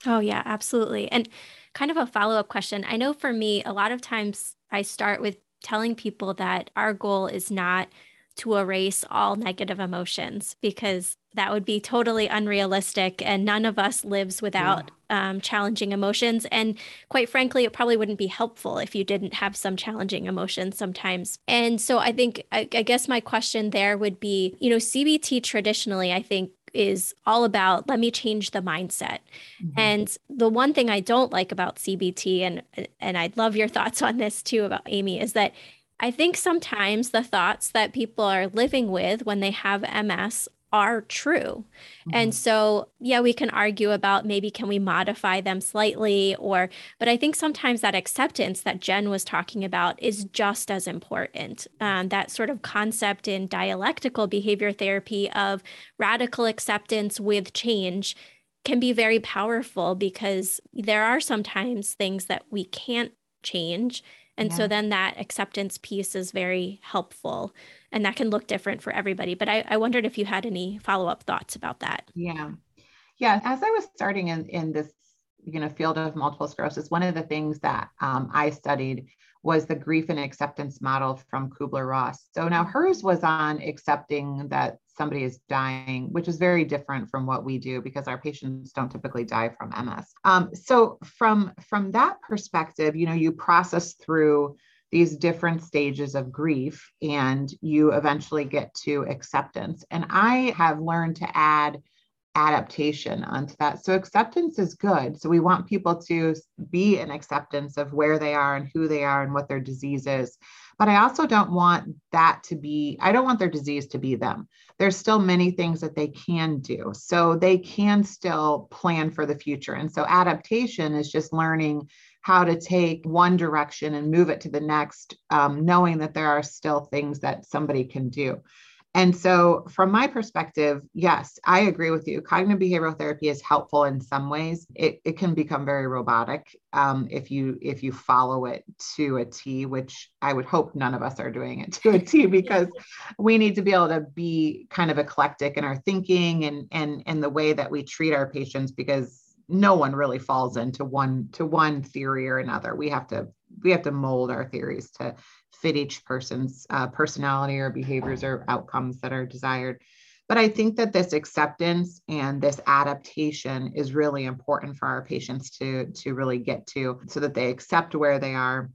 B: Oh, yeah, absolutely. And kind of a follow up question. I know for me, a lot of times I start with telling people that our goal is not to erase all negative emotions because that would be totally unrealistic and none of us lives without yeah. um, challenging emotions and quite frankly it probably wouldn't be helpful if you didn't have some challenging emotions sometimes and so i think I, I guess my question there would be you know cbt traditionally i think is all about let me change the mindset. Mm-hmm. And the one thing I don't like about CBT and and I'd love your thoughts on this too about Amy is that I think sometimes the thoughts that people are living with when they have MS are true. Mm-hmm. And so, yeah, we can argue about maybe can we modify them slightly or but I think sometimes that acceptance that Jen was talking about is just as important. Um, that sort of concept in dialectical behavior therapy of radical acceptance with change can be very powerful because there are sometimes things that we can't change and yeah. so then that acceptance piece is very helpful and that can look different for everybody. But I, I wondered if you had any follow up thoughts about that.
C: Yeah. Yeah. As I was starting in, in this you know field of multiple sclerosis one of the things that um, i studied was the grief and acceptance model from kubler-ross so now hers was on accepting that somebody is dying, which is very different from what we do because our patients don't typically die from MS. Um, so from from that perspective, you know, you process through these different stages of grief and you eventually get to acceptance. And I have learned to add adaptation onto that. So acceptance is good. So we want people to be in acceptance of where they are and who they are and what their disease is. But I also don't want that to be, I don't want their disease to be them. There's still many things that they can do. So they can still plan for the future. And so adaptation is just learning how to take one direction and move it to the next, um, knowing that there are still things that somebody can do. And so, from my perspective, yes, I agree with you. Cognitive behavioral therapy is helpful in some ways. It, it can become very robotic um, if you if you follow it to a T, which I would hope none of us are doing it to a T because we need to be able to be kind of eclectic in our thinking and and and the way that we treat our patients because no one really falls into one to one theory or another. We have to we have to mold our theories to fit each person's uh, personality or behaviors or outcomes that are desired. But I think that this acceptance and this adaptation is really important for our patients to, to really get to so that they accept where they are.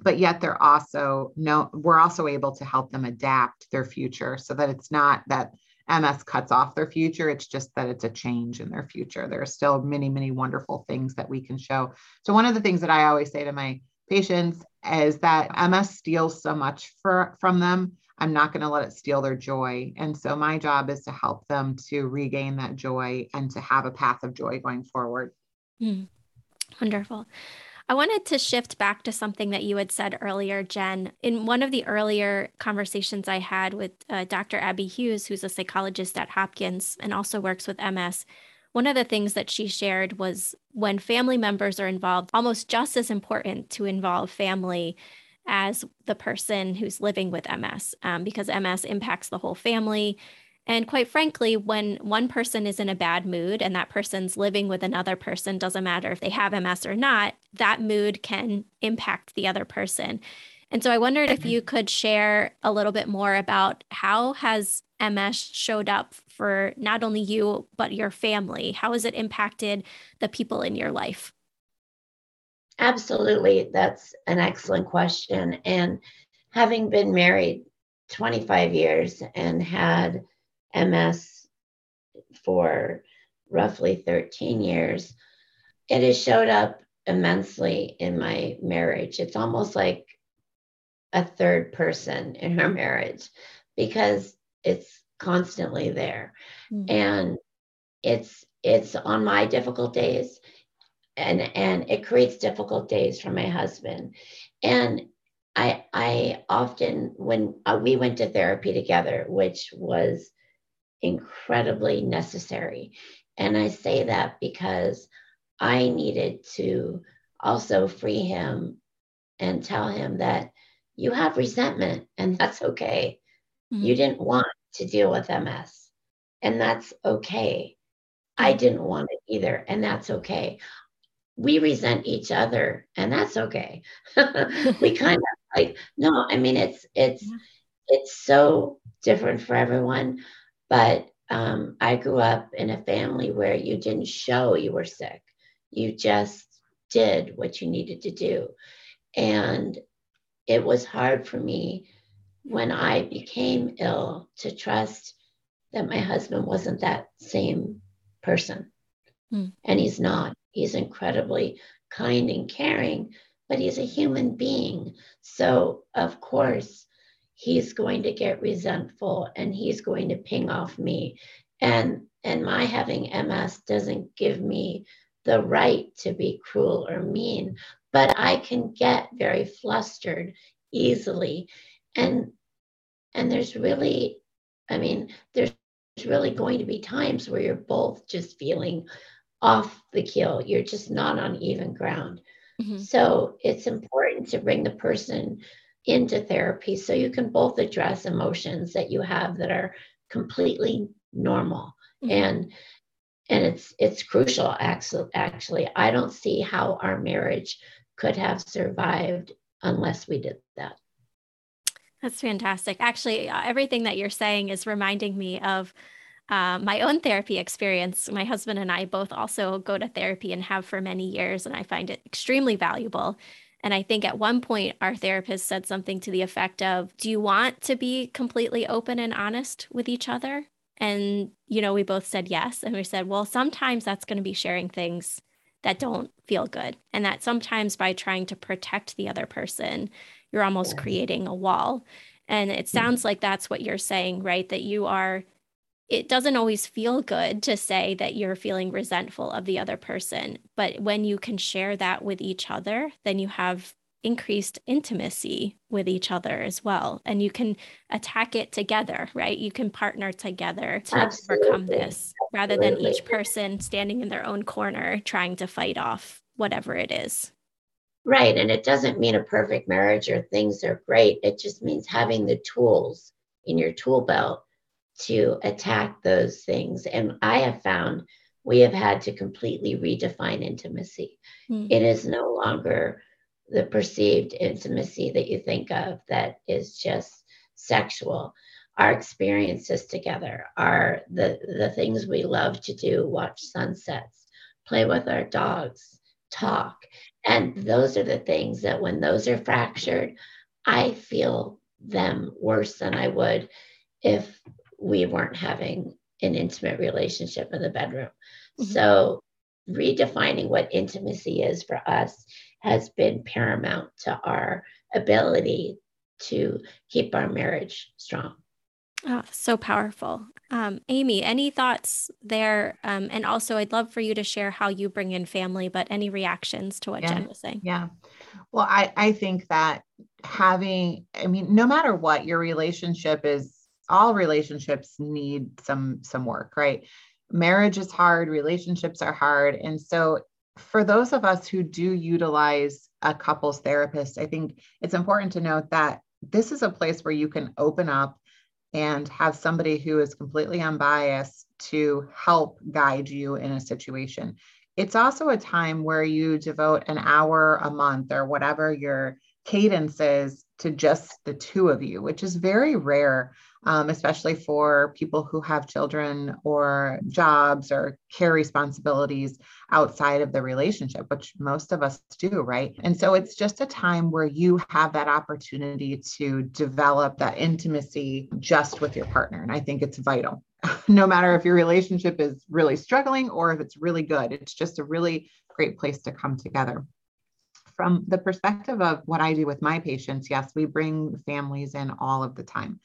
C: But yet they're also no, we're also able to help them adapt their future so that it's not that MS cuts off their future. It's just that it's a change in their future. There are still many, many wonderful things that we can show. So, one of the things that I always say to my patients is that MS steals so much for, from them. I'm not going to let it steal their joy. And so my job is to help them to regain that joy and to have a path of joy going forward.
B: Mm, wonderful. I wanted to shift back to something that you had said earlier, Jen. In one of the earlier conversations I had with uh, Dr. Abby Hughes, who's a psychologist at Hopkins and also works with MS, one of the things that she shared was when family members are involved, almost just as important to involve family as the person who's living with MS, um, because MS impacts the whole family. And quite frankly, when one person is in a bad mood and that person's living with another person, doesn't matter if they have MS or not, that mood can impact the other person. And so I wondered if mm-hmm. you could share a little bit more about how has MS showed up for not only you, but your family? How has it impacted the people in your life?
A: Absolutely. That's an excellent question. And having been married 25 years and had MS for roughly 13 years, it has showed up immensely in my marriage. It's almost like a third person in our marriage because it's constantly there. Mm-hmm. and it's it's on my difficult days and and it creates difficult days for my husband. And i i often when uh, we went to therapy together which was incredibly necessary. And i say that because i needed to also free him and tell him that you have resentment and that's okay Mm-hmm. You didn't want to deal with MS, and that's okay. I mm-hmm. didn't want it either, and that's okay. We resent each other, and that's okay. we kind of like no, I mean it's it's yeah. it's so different for everyone, but um, I grew up in a family where you didn't show you were sick. You just did what you needed to do. And it was hard for me when I became ill to trust that my husband wasn't that same person. Mm. And he's not. He's incredibly kind and caring, but he's a human being. So, of course, he's going to get resentful and he's going to ping off me. And and my having MS doesn't give me the right to be cruel or mean, but I can get very flustered easily. And and there's really i mean there's really going to be times where you're both just feeling off the keel. You're just not on even ground. Mm-hmm. so it's important to bring the person into therapy so you can both address emotions that you have that are completely normal. Mm-hmm. and and it's it's crucial actually actually. I don't see how our marriage could have survived unless we did that
B: that's fantastic. Actually, uh, everything that you're saying is reminding me of uh, my own therapy experience. My husband and I both also go to therapy and have for many years, and I find it extremely valuable. And I think at one point, our therapist said something to the effect of, Do you want to be completely open and honest with each other? And, you know, we both said yes. And we said, Well, sometimes that's going to be sharing things that don't feel good. And that sometimes by trying to protect the other person, you're almost oh. creating a wall. And it hmm. sounds like that's what you're saying, right? That you are, it doesn't always feel good to say that you're feeling resentful of the other person. But when you can share that with each other, then you have increased intimacy with each other as well. And you can attack it together, right? You can partner together to Absolutely. overcome this rather than each person standing in their own corner trying to fight off whatever it is.
A: Right. And it doesn't mean a perfect marriage or things are great. It just means having the tools in your tool belt to attack those things. And I have found we have had to completely redefine intimacy. Mm. It is no longer the perceived intimacy that you think of that is just sexual. Our experiences together are the, the things we love to do watch sunsets, play with our dogs, talk. And those are the things that when those are fractured, I feel them worse than I would if we weren't having an intimate relationship in the bedroom. Mm-hmm. So, redefining what intimacy is for us has been paramount to our ability to keep our marriage strong.
B: Oh, so powerful. Um, Amy, any thoughts there? Um, and also, I'd love for you to share how you bring in family, but any reactions to what
C: yeah.
B: Jen was saying?
C: Yeah. Well, I, I think that having, I mean, no matter what your relationship is, all relationships need some some work, right? Marriage is hard, relationships are hard. And so for those of us who do utilize a couples therapist, I think it's important to note that this is a place where you can open up and have somebody who is completely unbiased to help guide you in a situation. It's also a time where you devote an hour a month or whatever your cadence is to just the two of you, which is very rare um, especially for people who have children or jobs or care responsibilities outside of the relationship, which most of us do, right? And so it's just a time where you have that opportunity to develop that intimacy just with your partner. And I think it's vital. no matter if your relationship is really struggling or if it's really good, it's just a really great place to come together from the perspective of what I do with my patients, yes, we bring families in all of the time.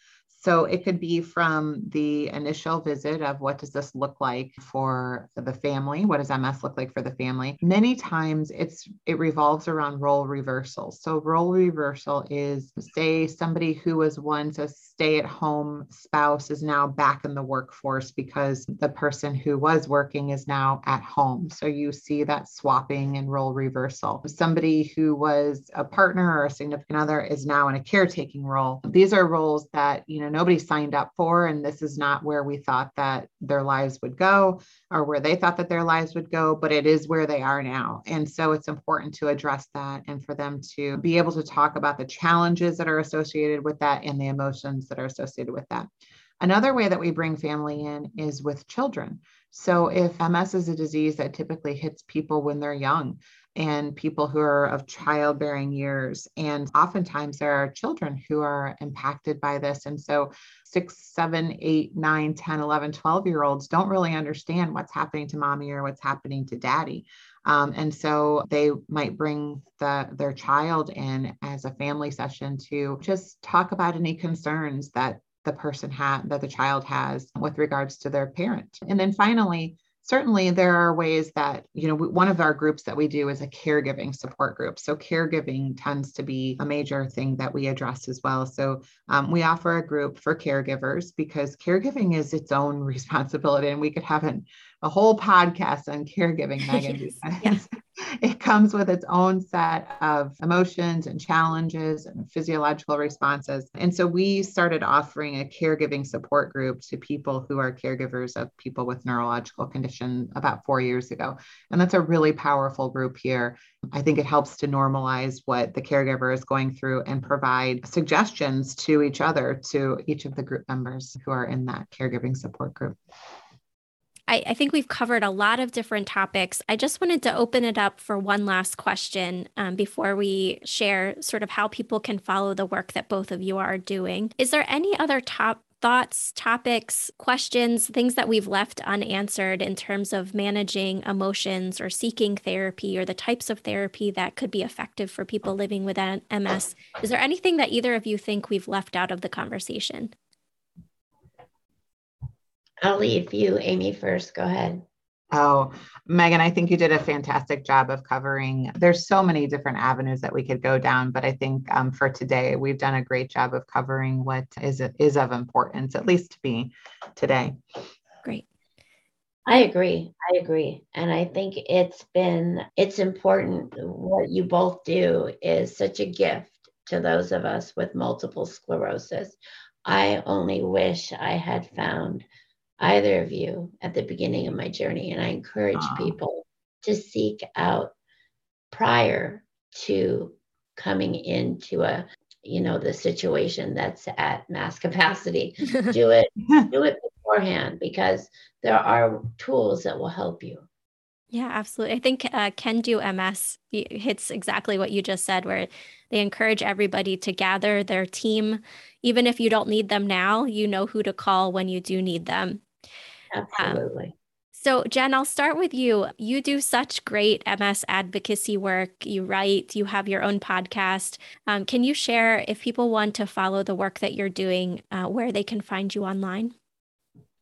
C: So it could be from the initial visit of what does this look like for the family? What does MS look like for the family? Many times it's it revolves around role reversal. So role reversal is say somebody who was once a stay-at-home spouse is now back in the workforce because the person who was working is now at home. So you see that swapping and role reversal. Somebody who was a partner or a significant other is now in a caretaking role. These are roles that, you know, nobody signed up for. And this is not where we thought that their lives would go or where they thought that their lives would go, but it is where they are now. And so it's important to address that and for them to be able to talk about the challenges that are associated with that and the emotions that are associated with that. Another way that we bring family in is with children. So, if MS is a disease that typically hits people when they're young, and people who are of childbearing years. And oftentimes there are children who are impacted by this. And so six, seven, eight, nine, 10, 11, 12 year olds don't really understand what's happening to mommy or what's happening to daddy. Um, and so they might bring the, their child in as a family session to just talk about any concerns that the person had that the child has with regards to their parent. And then finally, certainly there are ways that you know one of our groups that we do is a caregiving support group. So caregiving tends to be a major thing that we address as well. So um, we offer a group for caregivers because caregiving is its own responsibility and we could have an, a whole podcast on caregiving meghan yes it comes with its own set of emotions and challenges and physiological responses. And so we started offering a caregiving support group to people who are caregivers of people with neurological condition about four years ago. And that's a really powerful group here. I think it helps to normalize what the caregiver is going through and provide suggestions to each other, to each of the group members who are in that caregiving support group.
B: I, I, think we've covered a lot of different topics. I just wanted to open it up for one last question um, before we share sort of how people can follow the work that both of you are doing. Is there any other top thoughts, topics, questions, things that we've left unanswered in terms of managing emotions or seeking therapy or the types of therapy that could be effective for people living with MS? Is there anything that either of you think we've left out of the conversation?
A: I'll leave you, Amy, first. Go ahead.
C: Oh, Meghan, I think you did a fantastic job of covering. There's so many different avenues that we could go down, but I think um, for today we've done a great job of covering what is is of importance, at least to me today.
B: Great.
A: I agree. I agree. And I think it's been it's important what you both do is such a gift to those of us with multiple sclerosis. I only wish I had found either of you at the beginning of my journey. And I encourage uh-huh. people to seek out prior to coming into a you know the situation that's at mass capacity do it do it beforehand because there are tools that will help you
B: yeah absolutely i think uh, can do ms hits exactly what you just said where they encourage everybody to gather their team even if you don't need them now you know who to call when you do need them
A: Absolutely. Um,
B: so, Jen, I'll start with you. You do such great MS advocacy work. You write, you have your own podcast. Um, can you share, if people want to follow the work that you're doing, uh, where they can find you online?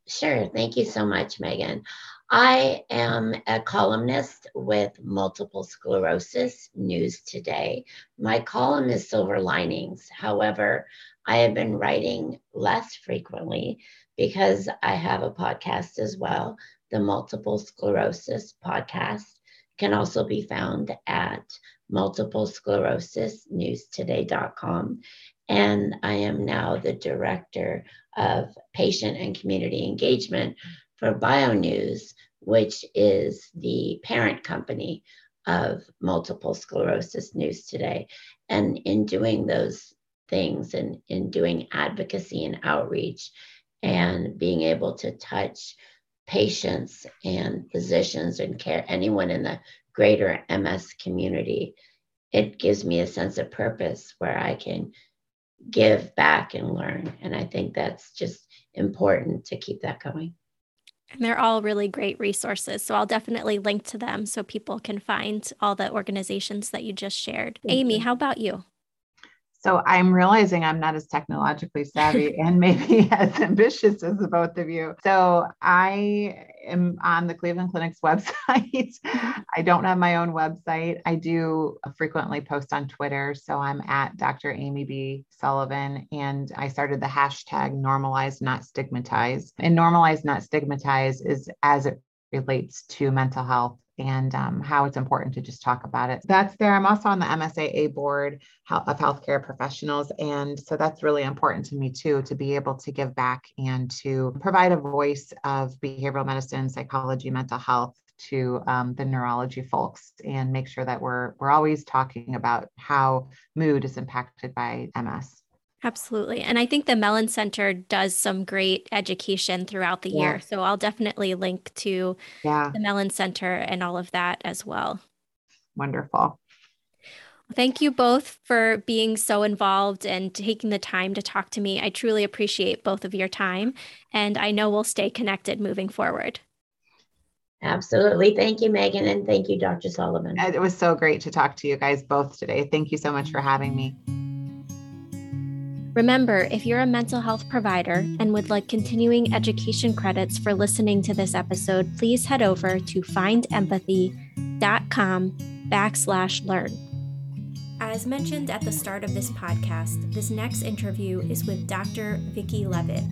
A: Sure. Thank you so much, Meghan. I am a columnist with Multiple Sclerosis News Today. My column is Silver Linings. However, I have been writing less frequently because I have a podcast as well. The Multiple Sclerosis Podcast can also be found at multiple sclerosis newstoday.com. And I am now the director of patient and community engagement for BioNews, which is the parent company of Multiple Sclerosis News Today. And in doing those things and in doing advocacy and outreach, and being able to touch patients and physicians and care anyone in the greater MS community, it gives me a sense of purpose where I can give back and learn. And I think that's just important to keep that going.
B: And they're all really great resources. So I'll definitely link to them so people can find all the organizations that you just shared. Thank Amy, you. how about you?
C: So I'm realizing I'm not as technologically savvy and maybe as ambitious as the both of you. So I am on the Cleveland Clinic's website. I don't have my own website. I do frequently post on Twitter. So I'm at Dr. Amy B. Sullivan and I started the hashtag normalize not stigmatize. And normalize not stigmatize is as it relates to mental health and um, how it's important to just talk about it. That's there. I'm also on the MSAA board of healthcare professionals. And so that's really important to me too, to be able to give back and to provide a voice of behavioral medicine, psychology, mental health to um, the neurology folks and make sure that we're we're always talking about how mood is impacted by MS.
B: Absolutely. And I think the Mellen Center does some great education throughout the yeah. year. So I'll definitely link to yeah. the Mellen Center and all of that as well.
C: Wonderful.
B: Thank you both for being so involved and taking the time to talk to me. I truly appreciate both of your time, and I know we'll stay connected moving forward.
A: Absolutely. Thank you, Meghan, and thank you, Dr. Sullivan.
C: It was so great to talk to you guys both today. Thank you so much for having me.
B: Remember, if you're a mental health provider and would like continuing education credits for listening to this episode, please head over to findempathy.com backslash learn. As mentioned at the start of this podcast, this next interview is with Dr. Vicki Leavitt.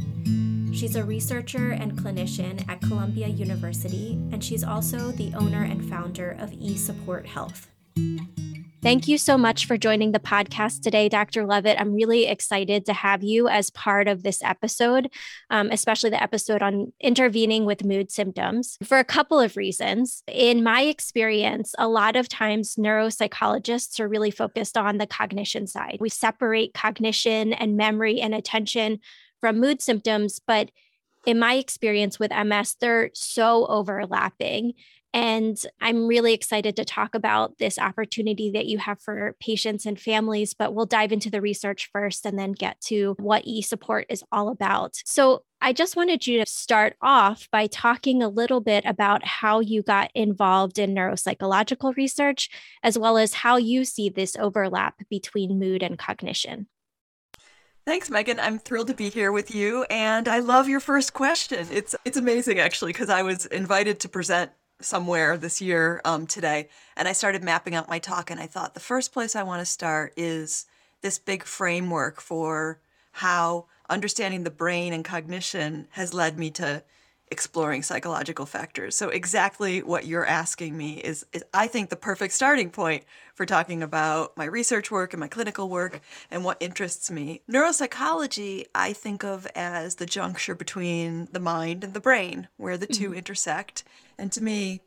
B: She's a researcher and clinician at Columbia University, and she's also the owner and founder of eSupport Health. Thank you so much for joining the podcast today, Dr. Leavitt. I'm really excited to have you as part of this episode, um, especially the episode on intervening with mood symptoms, for a couple of reasons. In my experience, a lot of times neuropsychologists are really focused on the cognition side. We separate cognition and memory and attention from mood symptoms, but in my experience with MS, they're so overlapping. And I'm really excited to talk about this opportunity that you have for patients and families, but we'll dive into the research first and then get to what e support is all about. So, I just wanted you to start off by talking a little bit about how you got involved in neuropsychological research, as well as how you see this overlap between mood and cognition.
D: Thanks, Meghan. I'm thrilled to be here with you, and I love your first question. It's it's amazing actually because I was invited to present somewhere this year um, today, and I started mapping out my talk. And I thought the first place I want to start is this big framework for how understanding the brain and cognition has led me to exploring psychological factors. So exactly what you're asking me is, is, I think the perfect starting point for talking about my research work and my clinical work and what interests me. Neuropsychology I think of as the juncture between the mind and the brain where the 2 mm-hmm. intersect. And to me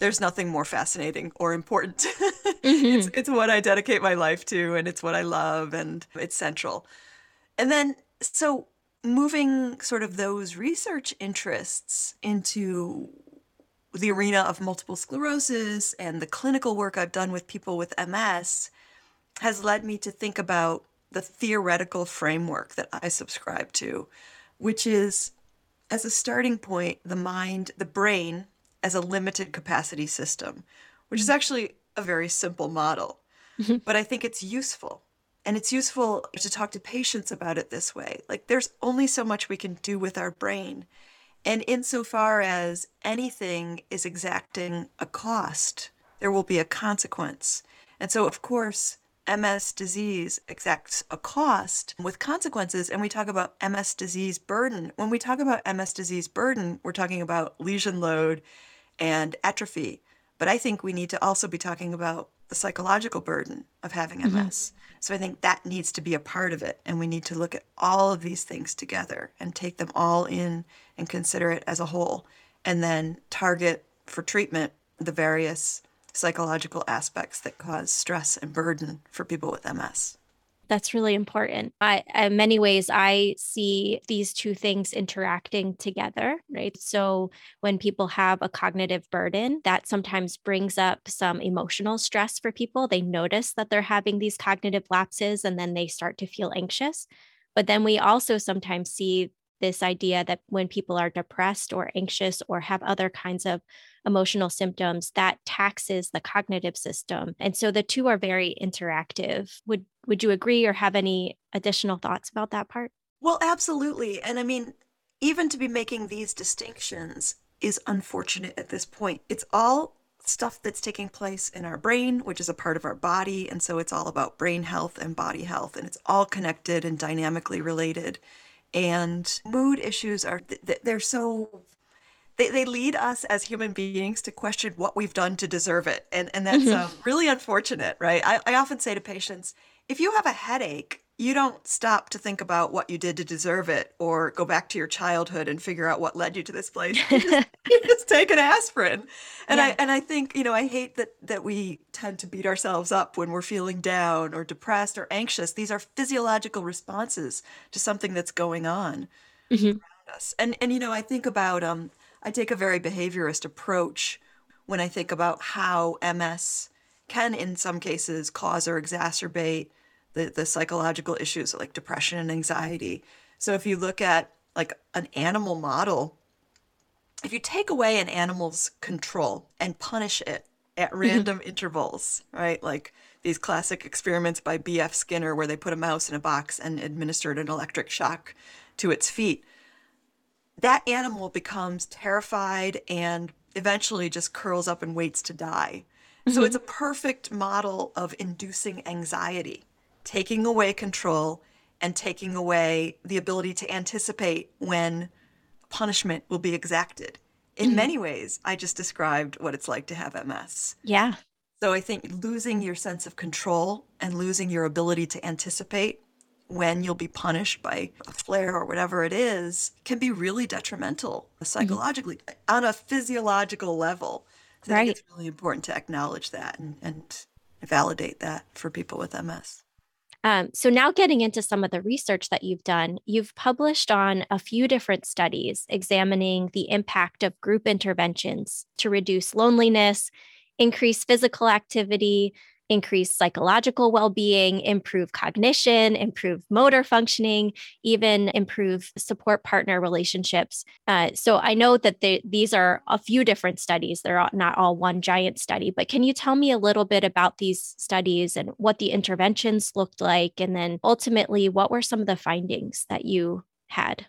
D: there's nothing more fascinating or important. mm-hmm. it's, it's what I dedicate my life to and it's what I love and it's central. And then so moving sort of those research interests into the arena of multiple sclerosis and the clinical work I've done with people with MS has led me to think about the theoretical framework that I subscribe to, which is as a starting point, the mind, the brain as a limited capacity system, which is actually a very simple model. Mm-hmm. But I think it's useful and it's useful to talk to patients about it this way. Like, there's only so much we can do with our brain. And insofar as anything is exacting a cost, there will be a consequence. And so, of course, MS disease exacts a cost with consequences. And we talk about MS disease burden. When we talk about MS disease burden, we're talking about lesion load and atrophy. But I think we need to also be talking about the psychological burden of having MS. Mm-hmm. So I think that needs to be a part of it. And we need to look at all of these things together and take them all in and consider it as a whole. And then target for treatment the various psychological aspects that cause stress and burden for people with MS.
B: That's really important. I, in many ways, I see these two things interacting together, right? So, when people have a cognitive burden, that sometimes brings up some emotional stress for people. They notice that they're having these cognitive lapses and then they start to feel anxious. But then we also sometimes see this idea that when people are depressed or anxious or have other kinds of emotional symptoms that taxes the cognitive system and so the two are very interactive would would you agree or have any additional thoughts about that part?
D: Well absolutely. And i mean even to be making these distinctions is unfortunate at this point. It's all stuff that's taking place in our brain, which is a part of our body. And so it's all about brain health and body health, and it's all connected and dynamically related. And mood issues are they're so they, they lead us as human beings to question what we've done to deserve it. And and that's mm-hmm. um, really unfortunate right? I, I often say to patients if you have a headache you don't stop to think about what you did to deserve it or go back to your childhood and figure out what led you to this place you just, you just take an aspirin and yeah. i and i think you know i hate that that we tend to beat ourselves up when we're feeling down or depressed or anxious these are physiological responses to something that's going on mm-hmm. around us and and you know i think about um i take a very behaviorist approach when i think about how ms can in some cases cause or exacerbate the, the psychological issues like depression and anxiety. So if you look at like an animal model, if you take away an animal's control and punish it at mm-hmm. random intervals, right? Like these classic experiments by B.F. Skinner where they put a mouse in a box and administered an electric shock to its feet. That animal becomes terrified and eventually just curls up and waits to die. Mm-hmm. So it's a perfect model of inducing anxiety taking away control and taking away the ability to anticipate when punishment will be exacted. In mm-hmm. many ways, I just described what it's like to have MS.
B: Yeah.
D: So I think losing your sense of control and losing your ability to anticipate when you'll be punished by a flare or whatever it is can be really detrimental psychologically mm-hmm. on a physiological level. So right. I think it's really important to acknowledge that and, and validate that for people with MS.
B: Um, so, now getting into some of the research that you've done, you've published on a few different studies examining the impact of group interventions to reduce loneliness, increase physical activity, increase psychological well being, improve cognition, improve motor functioning, even improve support partner relationships. Uh, so I know that they, these are a few different studies. They're not all one giant study, but can you tell me a little bit about these studies and what the interventions looked like? And then ultimately, what were some of the findings that you had?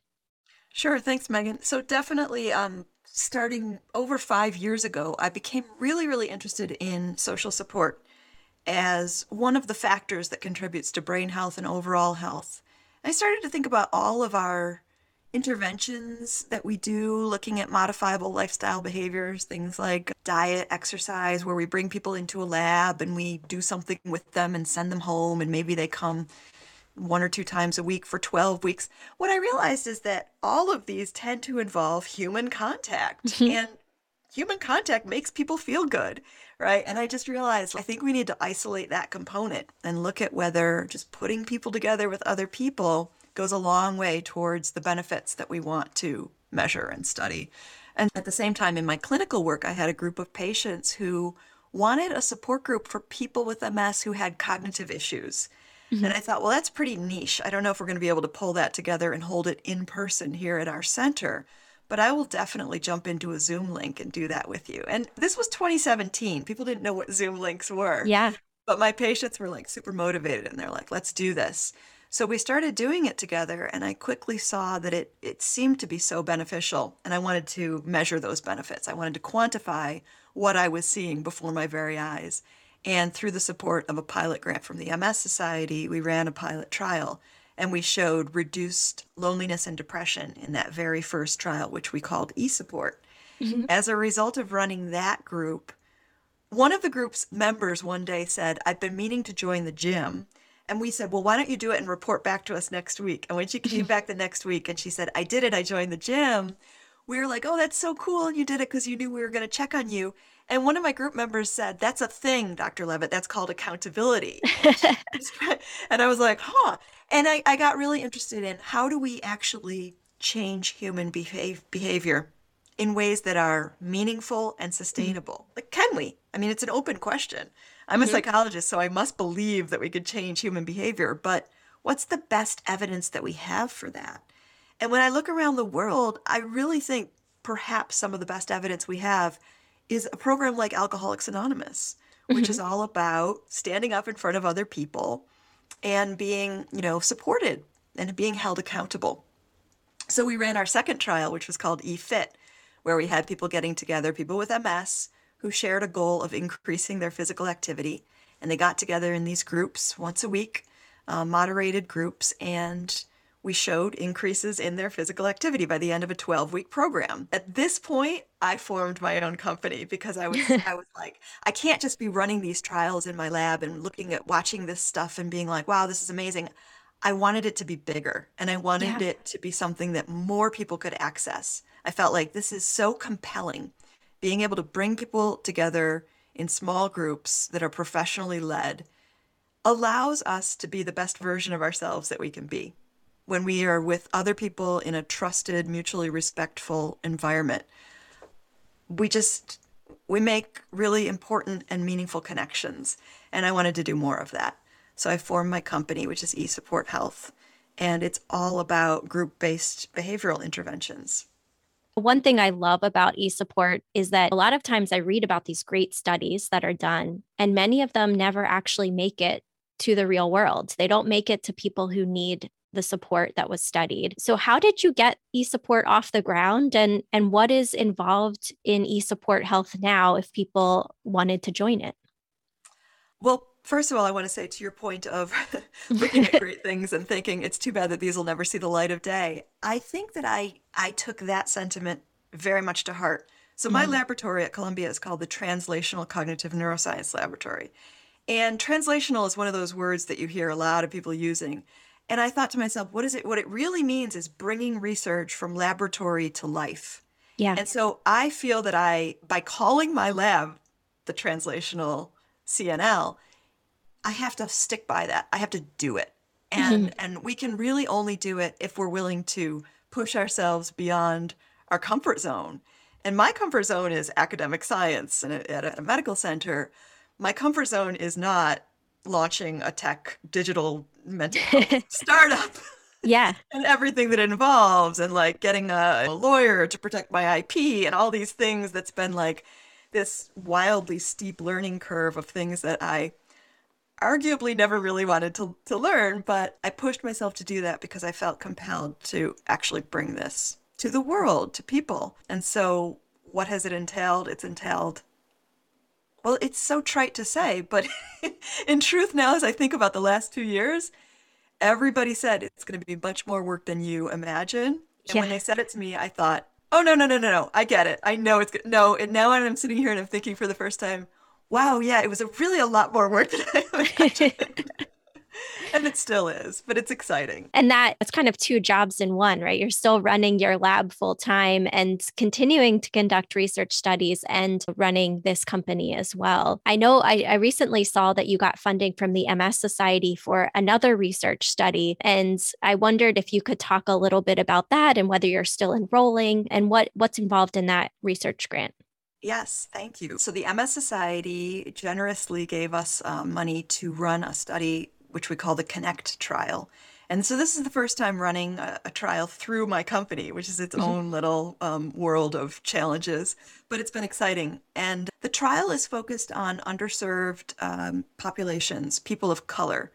D: Sure. Thanks, Meghan. So definitely, um, starting over five years ago, I became really, really interested in social support as one of the factors that contributes to brain health and overall health. I started to think about all of our interventions that we do looking at modifiable lifestyle behaviors, things like diet, exercise, where we bring people into a lab and we do something with them and send them home, and maybe they come one or two times a week for 12 weeks. What I realized is that all of these tend to involve human contact, mm-hmm. and human contact makes people feel good, right? And I just realized I think we need to isolate that component and look at whether just putting people together with other people goes a long way towards the benefits that we want to measure and study. And at the same time, in my clinical work, I had a group of patients who wanted a support group for people with MS who had cognitive issues. Mm-hmm. And I thought, well, that's pretty niche. I don't know if we're going to be able to pull that together and hold it in person here at our center but I will definitely jump into a Zoom link and do that with you. And this was 2017. People didn't know what Zoom links were.
B: Yeah.
D: But my patients were like super motivated and they're like, let's do this. So we started doing it together and I quickly saw that it it seemed to be so beneficial and I wanted to measure those benefits. I wanted to quantify what I was seeing before my very eyes. And through the support of a pilot grant from the MS Society, we ran a pilot trial and we showed reduced loneliness and depression in that very first trial, which we called eSupport. Mm-hmm. As a result of running that group, one of the group's members one day said, I've been meaning to join the gym. And we said, Well, why don't you do it and report back to us next week? And when she came back the next week and she said, I did it, I joined the gym, we were like, Oh, that's so cool. And you did it because you knew we were going to check on you. And one of my group members said, That's a thing, Dr. Leavitt. That's called accountability. and I was like, Huh. And I, I got really interested in how do we actually change human behave, behavior in ways that are meaningful and mm-hmm. sustainable? Like, can we? I mean, it's an open question. I'm a mm-hmm. psychologist, so I must believe that we could change human behavior. But what's the best evidence that we have for that? And when I look around the world, I really think perhaps some of the best evidence we have is a program like Alcoholics Anonymous, which mm-hmm. is all about standing up in front of other people and being, you know, supported and being held accountable. So we ran our second trial, which was called eFit, where we had people getting together, people with MS who shared a goal of increasing their physical activity. And they got together in these groups once a week, uh, moderated groups, and we showed increases in their physical activity by the end of a 12 week program. At this point, I formed my own company because I was I was like, I can't just be running these trials in my lab and looking at watching this stuff and being like, wow, this is amazing. I wanted it to be bigger and I wanted yeah. it to be something that more people could access. I felt like this is so compelling. Being able to bring people together in small groups that are professionally led allows us to be the best version of ourselves that we can be when we are with other people in a trusted, mutually respectful environment. We just we make really important and meaningful connections, and I wanted to do more of that. So I formed my company, which is eSupport Health, and it's all about group-based behavioral interventions.
B: One thing I love about eSupport is that a lot of times I read about these great studies that are done, and many of them never actually make it to the real world. They don't make it to people who need the support that was studied. So how did you get eSupport off the ground and and what is involved in eSupport Health now if people wanted to join it?
D: Well, first of all, I want to say to your point of looking at great things and thinking it's too bad that these will never see the light of day. I think that I I took that sentiment very much to heart. So my mm. laboratory at Columbia is called the Translational Cognitive Neuroscience Laboratory. And translational is one of those words that you hear a lot of people using. And I thought to myself, what is it? What it really means is bringing research from laboratory to life.
B: Yeah.
D: And so I feel that I, by calling my lab the translational CNL, I have to stick by that. I have to do it. And mm-hmm. and we can really only do it if we're willing to push ourselves beyond our comfort zone. And my comfort zone is academic science and at a medical center. My comfort zone is not launching a tech digital mental startup.
B: Yeah.
D: and everything that involves, and like getting a, a lawyer to protect my IP and all these things that's been like this wildly steep learning curve of things that I arguably never really wanted to, to learn, but I pushed myself to do that because I felt compelled to actually bring this to the world, to people. And so what has it entailed? It's entailed well, it's so trite to say, but in truth, now as I think about the last two years, everybody said it's going to be much more work than you imagine. And yeah. when they said it to me, I thought, oh, no, no, no, no, no. I get it. I know it's good. No, and now I'm sitting here and I'm thinking for the first time, wow, yeah, it was a really a lot more work than I imagined. and it still is, but it's exciting.
B: And that it's kind of two jobs in one, right? You're still running your lab full time and continuing to conduct research studies and running this company as well. I know I, I recently saw that you got funding from the MS Society for another research study. And I wondered if you could talk a little bit about that and whether you're still enrolling and what, what's involved in that research grant.
D: Yes, thank you. So the MS Society generously gave us uh, money to run a study which we call the Connect trial. And so this is the first time running a, a trial through my company, which is its mm-hmm. own little um, world of challenges, but it's been exciting. And the trial is focused on underserved um, populations, people of color.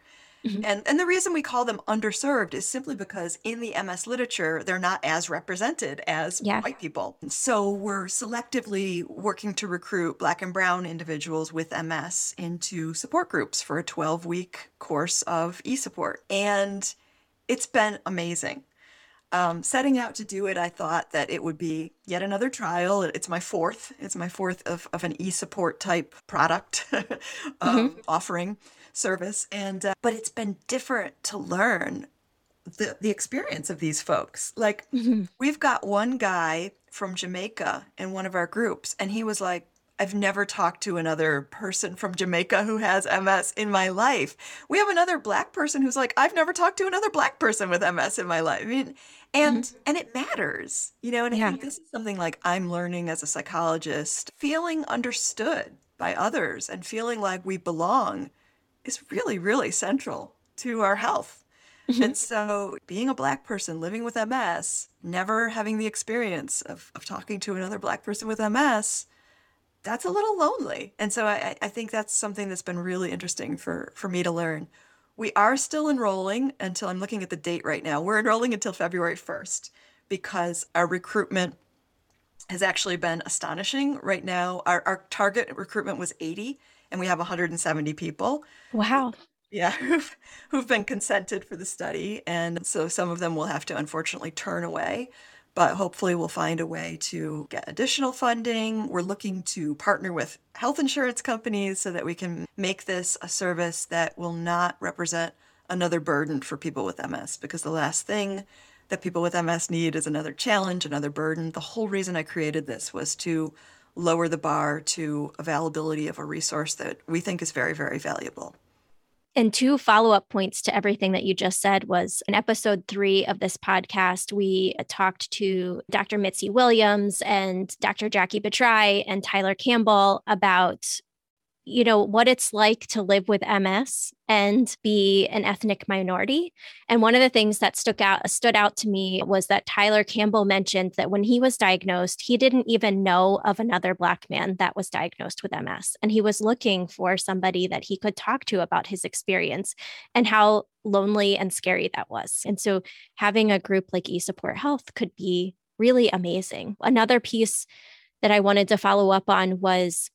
D: Mm-hmm. And, and the reason we call them underserved is simply because in the MS literature, they're not as represented as yeah. white people. So we're selectively working to recruit Black and Brown individuals with MS into support groups for a 12 week course of e support. And it's been amazing. Um, setting out to do it, I thought that it would be yet another trial. It's my fourth. It's my fourth of, of an e support type product um, mm-hmm. offering service. And uh, but it's been different to learn the the experience of these folks. Like mm-hmm. we've got one guy from Jamaica in one of our groups, and he was like, I've never talked to another person from Jamaica who has MS in my life. We have another black person who's like, I've never talked to another black person with MS in my life. I mean, and mm-hmm. and it matters, you know. And yeah. I think this is something like I'm learning as a psychologist, feeling understood by others and feeling like we belong is really, really central to our health. Mm-hmm. And so, being a Black person living with MS, never having the experience of, of talking to another Black person with MS, that's a little lonely. And so, I, I think that's something that's been really interesting for, for me to learn. We are still enrolling until I'm looking at the date right now. We're enrolling until February 1st because our recruitment has actually been astonishing. Right now, our, our target recruitment was 80 and we have 170 people.
B: Wow.
D: Yeah, who've, who've been consented for the study. And so some of them will have to unfortunately turn away, but hopefully we'll find a way to get additional funding. We're looking to partner with health insurance companies so that we can make this a service that will not represent another burden for people with MS because the last thing that people with MS need is another challenge, another burden. The whole reason I created this was to lower the bar to availability of a resource that we think is very, very valuable.
B: And two follow up points to everything that you just said was in episode three of this podcast, we talked to Dr. Mitzi Williams and Dr. Jackie Betrai and Tyler Campbell about you know what it's like to live with MS and be an ethnic minority. And one of the things that stuck out stood out to me was that Tyler Campbell mentioned that when he was diagnosed, he didn't even know of another black man that was diagnosed with MS, and he was looking for somebody that he could talk to about his experience and how lonely and scary that was. And so having a group like eSupport Health could be really amazing. Another piece that I wanted to follow up on was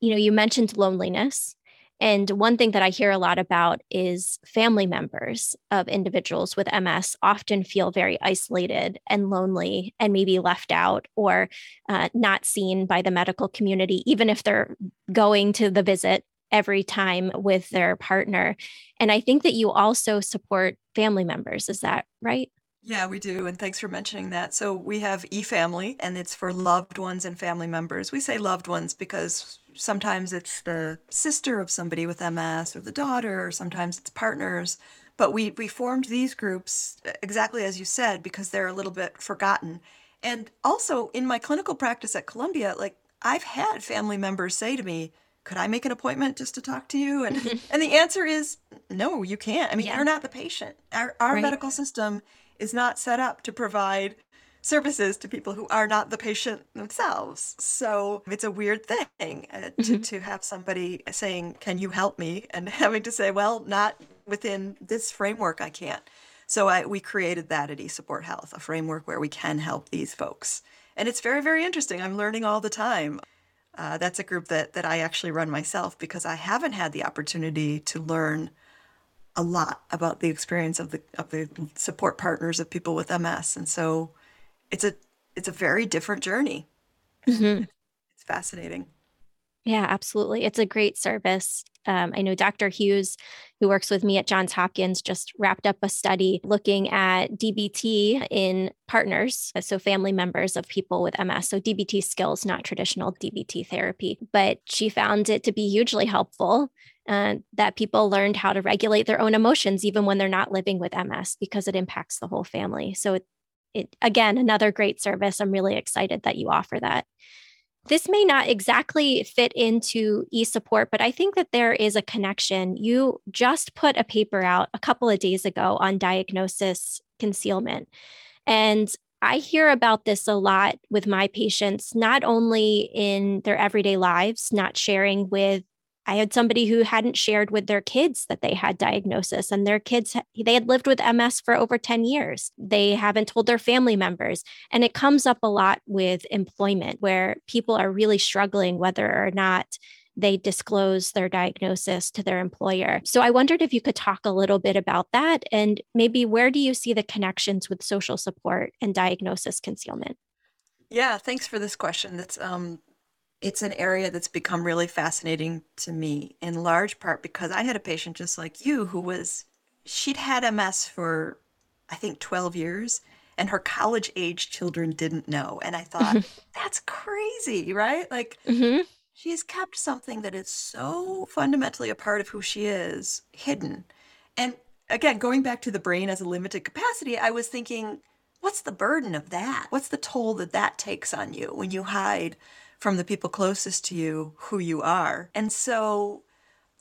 B: you know, you mentioned loneliness. And one thing that I hear a lot about is family members of individuals with MS often feel very isolated and lonely and maybe left out or uh, not seen by the medical community, even if they're going to the visit every time with their partner. And I think that you also support family members. Is that right?
D: Yeah, we do. And thanks for mentioning that. So we have eFamily, and it's for loved ones and family members. We say loved ones because sometimes it's the sister of somebody with MS or the daughter, or sometimes it's partners. But we, we formed these groups uh, exactly as you said because they're a little bit forgotten. And also in my clinical practice at Columbia, like I've had family members say to me, could I make an appointment just to talk to you? And and the answer is no, you can't. I mean, yeah. you're not the patient. Our our right. medical system is not set up to provide services to people who are not the patient themselves. So it's a weird thing uh, to, mm-hmm. to have somebody saying, Can you help me? And having to say, Well, not within this framework, I can't. So I, we created that at eSupport Health, a framework where we can help these folks. and it's very, very interesting. I'm learning all the time. Uh, that's a group that that I actually run myself because I haven't had the opportunity to learn a lot about the experience of the of the support partners of people with MS, and so it's a it's a very different journey. Mm-hmm. It's fascinating.
B: Yeah, absolutely. It's a great service. Um, I know Dr. Hughes, who works with me at Johns Hopkins, just wrapped up a study looking at DBT in partners, so family members of people with MS. So DBT skills, not traditional DBT therapy, but she found it to be hugely helpful. Uh, that people learned how to regulate their own emotions even when they're not living with MS because it impacts the whole family. So it, it again another great service. I'm really excited that you offer that. This may not exactly fit into e support, but I think that there is a connection. You just put a paper out a couple of days ago on diagnosis concealment. And I hear about this a lot with my patients, not only in their everyday lives, not sharing with I had somebody who hadn't shared with their kids that they had diagnosis and their kids they had lived with MS for over 10 years. They haven't told their family members and it comes up a lot with employment where people are really struggling whether or not they disclose their diagnosis to their employer. So I wondered if you could talk a little bit about that and maybe where do you see the connections with social support and diagnosis concealment?
D: Yeah, thanks for this question. That's um it's an area that's become really fascinating to me in large part because I had a patient just like you who was she'd had MS for I think 12 years and her college age children didn't know and I thought that's crazy, right? Like mm-hmm. she's kept something that is so fundamentally a part of who she is hidden. And again, going back to the brain as a limited capacity, I was thinking what's the burden of that? What's the toll that that takes on you when you hide from the people closest to you who you are. And so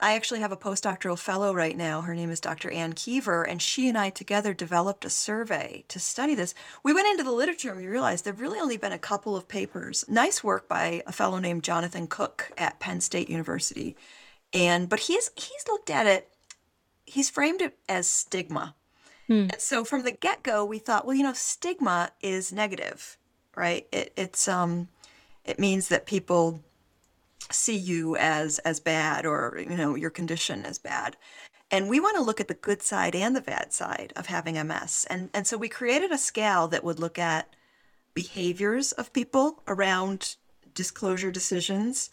D: I actually have a postdoctoral fellow right now. Her name is Dr. Anne Kever, and she and I together developed a survey to study this. We went into the literature and we realized there have really only been a couple of papers. Nice work by a fellow named Jonathan Cook at Penn State University. And but he's he's looked at it, he's framed it as stigma. Hmm. And so from the get-go, we thought, well, you know, stigma is negative, right? It, it's um it means that people see you as as bad or you know your condition as bad. And we want to look at the good side and the bad side of having ms and and so we created a scale that would look at behaviors of people around disclosure decisions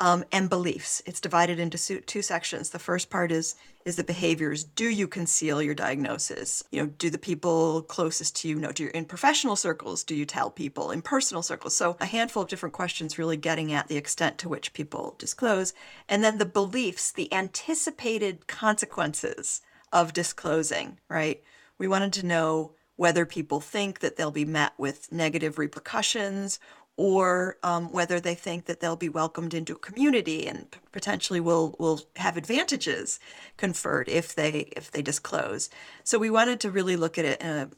D: um, and beliefs. It's divided into two sections. The first part is is the behaviors. Do you conceal your diagnosis? You know, do the people closest to you know? Do you in professional circles? Do you tell people in personal circles? So a handful of different questions, really getting at the extent to which people disclose, and then the beliefs, the anticipated consequences of disclosing. Right? We wanted to know whether people think that they'll be met with negative repercussions or um, whether they think that they'll be welcomed into a community and p- potentially will will have advantages conferred if they if they disclose. So we wanted to really look at it in a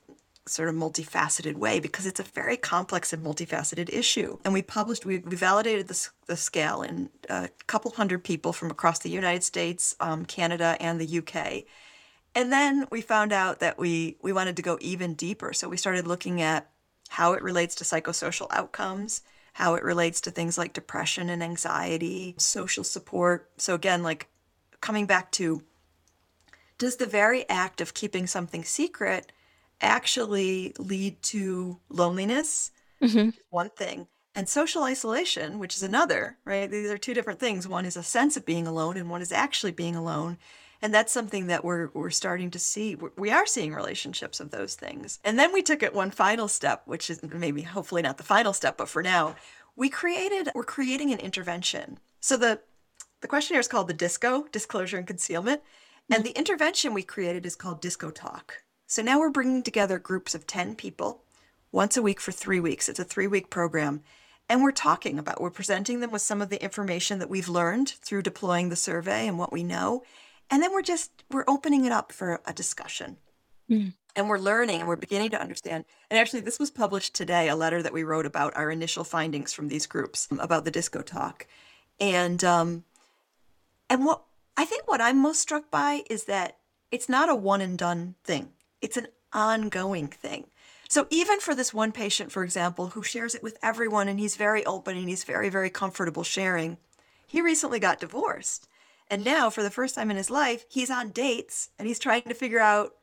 D: sort of multifaceted way because it's a very complex and multifaceted issue. And we published, we, we validated the, the scale in a couple hundred people from across the United States, um, Canada, and the UK. And then we found out that we we wanted to go even deeper. So we started looking at how it relates to psychosocial outcomes, how it relates to things like depression and anxiety, social support. So, again, like coming back to does the very act of keeping something secret actually lead to loneliness? Mm-hmm. One thing. And social isolation, which is another, right? These are two different things. One is a sense of being alone, and one is actually being alone and that's something that we're we're starting to see. We are seeing relationships of those things. And then we took it one final step which is maybe hopefully not the final step but for now we created we're creating an intervention. So the the questionnaire is called the disco disclosure and concealment. And the intervention we created is called disco talk. So now we're bringing together groups of 10 people once a week for three weeks. It's a three week program. And we're talking about we're presenting them with some of the information that we've learned through deploying the survey and what we know and then we're just we're opening it up for a discussion. Mm. and we're learning and we're beginning to understand. And actually this was published today a letter that we wrote about our initial findings from these groups about the disco talk. And um and what i think what i'm most struck by is that it's not a one and done thing. It's an ongoing thing. So even for this one patient, for example, who shares it with everyone and he's very open and he's very, very comfortable sharing, he recently got divorced. And now, for the first time in his life, he's on dates and he's trying to figure out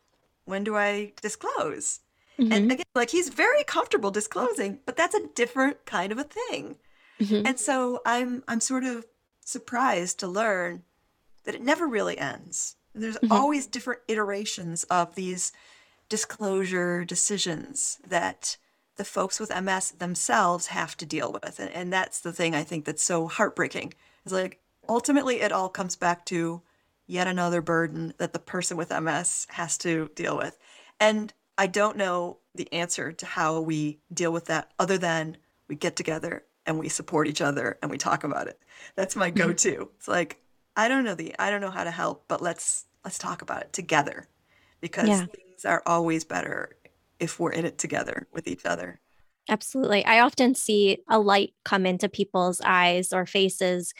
D: when do I disclose? Mm-hmm. And again, like he's very comfortable disclosing, but that's a different kind of a thing. Mm-hmm. And so I'm I'm sort of surprised to learn that it never really ends. There's mm-hmm. always different iterations of these disclosure decisions that the folks with MS themselves have to deal with. And, and that's the thing I think that's so heartbreaking. It's like ultimately it all comes back to yet another burden that the person with MS has to deal with. And I don't know the answer to how we deal with that other than we get together and we support each other and we talk about it. That's my mm-hmm. go-to. It's like I don't know the I don't know how to help, but let's let's talk about it together because yeah. things are always better if we're in it together with each other.
B: Absolutely. I often see a light come into people's eyes or faces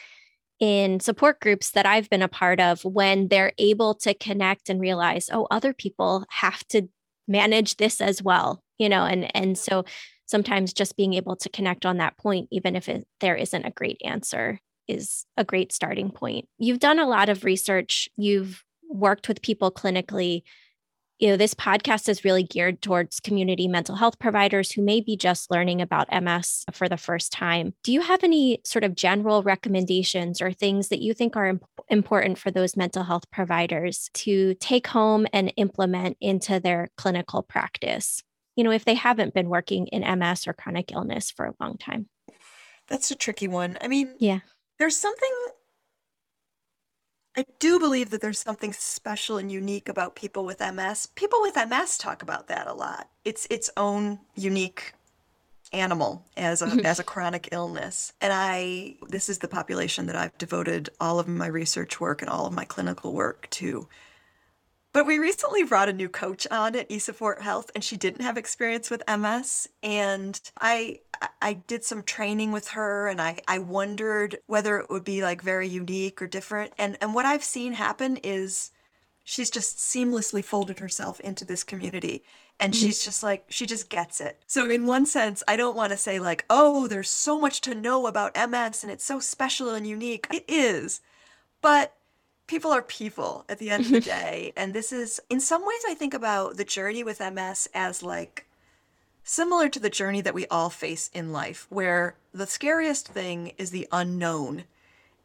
B: in support groups that I've been a part of when they're able to connect and realize, oh, other people have to manage this as well, you know, and and so sometimes just being able to connect on that point, even if it, there isn't a great answer, is a great starting point. You've done a lot of research. You've worked with people clinically you know, this podcast is really geared towards community mental health providers who may be just learning about MS for the first time. Do you have any sort of general recommendations or things that you think are imp- important for those mental health providers to take home and implement into their clinical practice? You know, if they haven't been working in MS or chronic illness for a long time.
D: That's a tricky one. I mean,
B: yeah.
D: There's something I do believe that there's something special and unique about people with MS. People with MS talk about that a lot. It's its own unique animal as a as a chronic illness. And I this is the population that I've devoted all of my research work and all of my clinical work to. But we recently brought a new coach on at eSupport Health, and she didn't have experience with MS. And I I did some training with her, and I I wondered whether it would be like very unique or different. And and what I've seen happen is she's just seamlessly folded herself into this community and mm-hmm. she's just like she just gets it so in one sense i don't want to say like oh there's so much to know about ms and it's so special and unique it is but people are people at the end of the day. And this is, in some ways, I think about the journey with MS as like similar to the journey that we all face in life, where the scariest thing is the unknown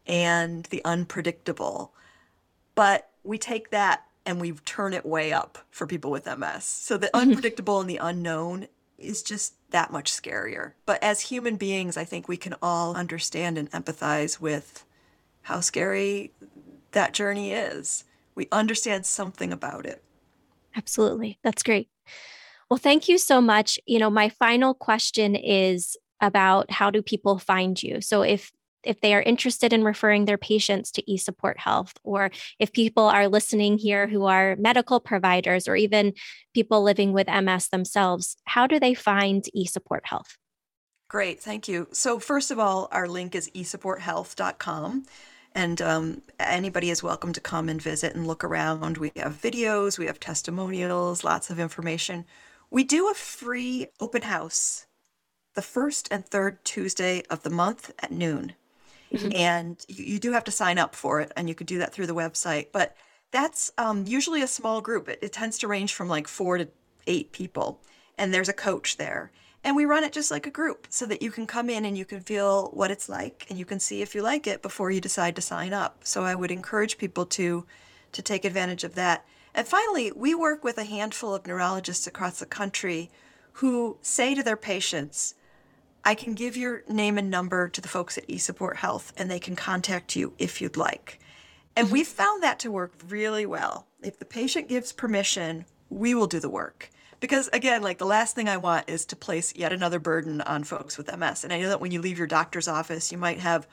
D: and the unpredictable. But we take that and we turn it way up for people with MS. So the unpredictable and the unknown is just that much scarier. But as human beings, I think we can all understand and empathize with how scary that journey is. We understand something about it.
B: Absolutely. That's great. Well, thank you so much. You know, my final question is about how do people find you? So if if they are interested in referring their patients to eSupport Health, or if people are listening here who are medical providers or even people living with MS themselves, how do they find eSupport Health?
D: Great, thank you. So, first of all, our link is esupporthealth.com. And um, anybody is welcome to come and visit and look around. We have videos, we have testimonials, lots of information. We do a free open house the first and third Tuesday of the month at noon. Mm-hmm. And you, you, do have to sign up for it, and you can do that through the website. But that's um, usually a small group. It, it tends to range from like four to eight people, and there's a coach there. And we run it just like a group so that you can come in and you can feel what it's like and you can see if you like it before you decide to sign up. So I would encourage people to to take advantage of that. And finally, we work with a handful of neurologists across the country who say to their patients, I can give your name and number to the folks at eSupport Health and they can contact you if you'd like. And mm-hmm. we've found that to work really well. If the patient gives permission, we will do the work because again like the last thing i want is to place yet another burden on folks with ms and i know that when you leave your doctor's office you might have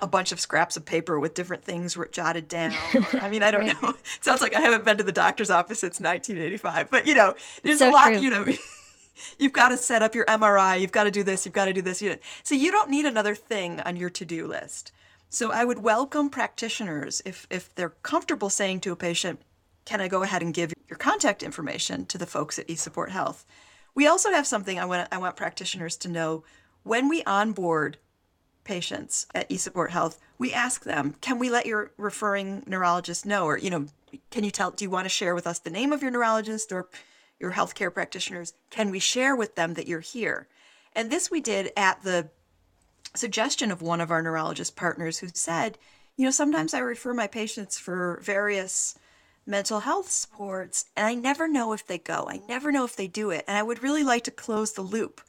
D: a bunch of scraps of paper with different things jotted down. I mean, I don't right. know. It sounds like I haven't been to the doctor's office since 1985, but you know, there's so a lot, true. you know, you've got to set up your MRI, you've got to do this, you've got to do this. You know. So you don't need another thing on your to-do list. So I would welcome practitioners if if they're comfortable saying to a patient, can I go ahead and give your contact information to the folks at eSupport Health? We also have something I want I want practitioners to know when we onboard patients at eSupport Health, we ask them, "Can we let your referring neurologist know or, you know, can you tell do you want to share with us the name of your neurologist or your healthcare practitioners? Can we share with them that you're here?" And this we did at the suggestion of one of our neurologist partners who said, you know, sometimes I refer my patients for various mental health supports and I never know if they go. I never know if they do it. And I would really like to close the loop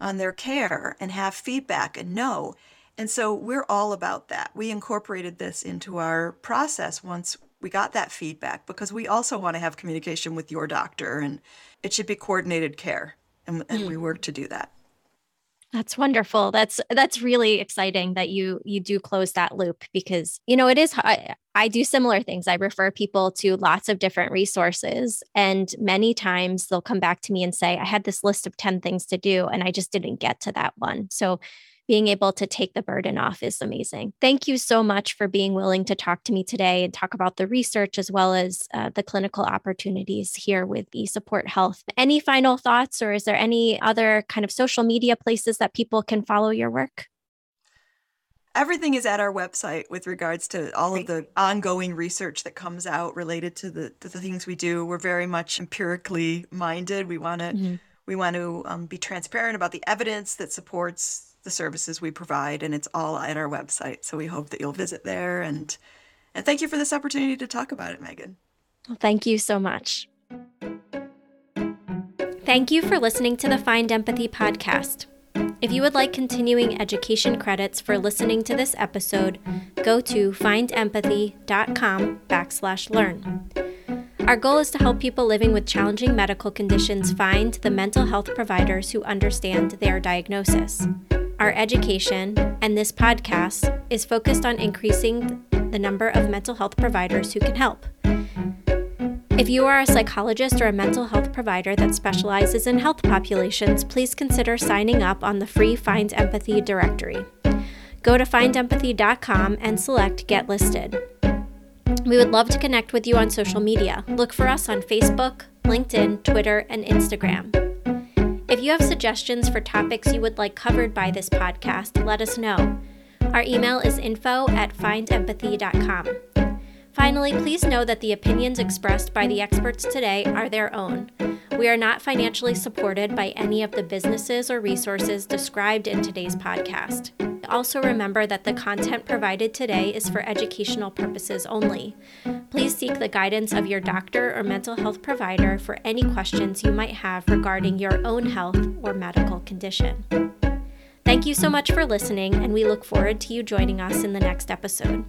D: on their care and have feedback and know. And so we're all about that. We incorporated this into our process once we got that feedback because we also want to have communication with your doctor and it should be coordinated care. And, and mm. we work to do that.
B: That's wonderful. That's that's really exciting that you you do close that loop because you know it is I, I do similar things. I refer people to lots of different resources and many times they'll come back to me and say I had this list of 10 things to do and I just didn't get to that one. So being able to take the burden off is amazing. Thank you so much for being willing to talk to me today and talk about the research as well as uh, the clinical opportunities here with eSupport Health. Any final thoughts, or is there any other kind of social media places that people can follow your work?
D: Everything is at our website with regards to all of the ongoing research that comes out related to the, to the things we do. We're very much empirically minded. We want to mm-hmm. we want to um, be transparent about the evidence that supports the services we provide, and it's all at our website. So we hope that you'll visit there. And, and thank you for this opportunity to talk about it, Meghan.
B: Well, thank you so much. Thank you for listening to the Find Empathy podcast. If you would like continuing education credits for listening to this episode, go to findempathy.com backslash learn. Our goal is to help people living with challenging medical conditions find the mental health providers who understand their diagnosis our education, and this podcast is focused on increasing the number of mental health providers who can help. If you are a psychologist or a mental health provider that specializes in health populations, please consider signing up on the free Find Empathy directory. Go to findempathy.com and select Get Listed. We would love to connect with you on social media. Look for us on Facebook, LinkedIn, Twitter, and Instagram. If you have suggestions for topics you would like covered by this podcast, let us know. Our email is info at findempathy.com. Finally, please know that the opinions expressed by the experts today are their own. We are not financially supported by any of the businesses or resources described in today's podcast. Also, remember that the content provided today is for educational purposes only. Please seek the guidance of your doctor or mental health provider for any questions you might have regarding your own health or medical condition. Thank you so much for listening, and we look forward to you joining us in the next episode.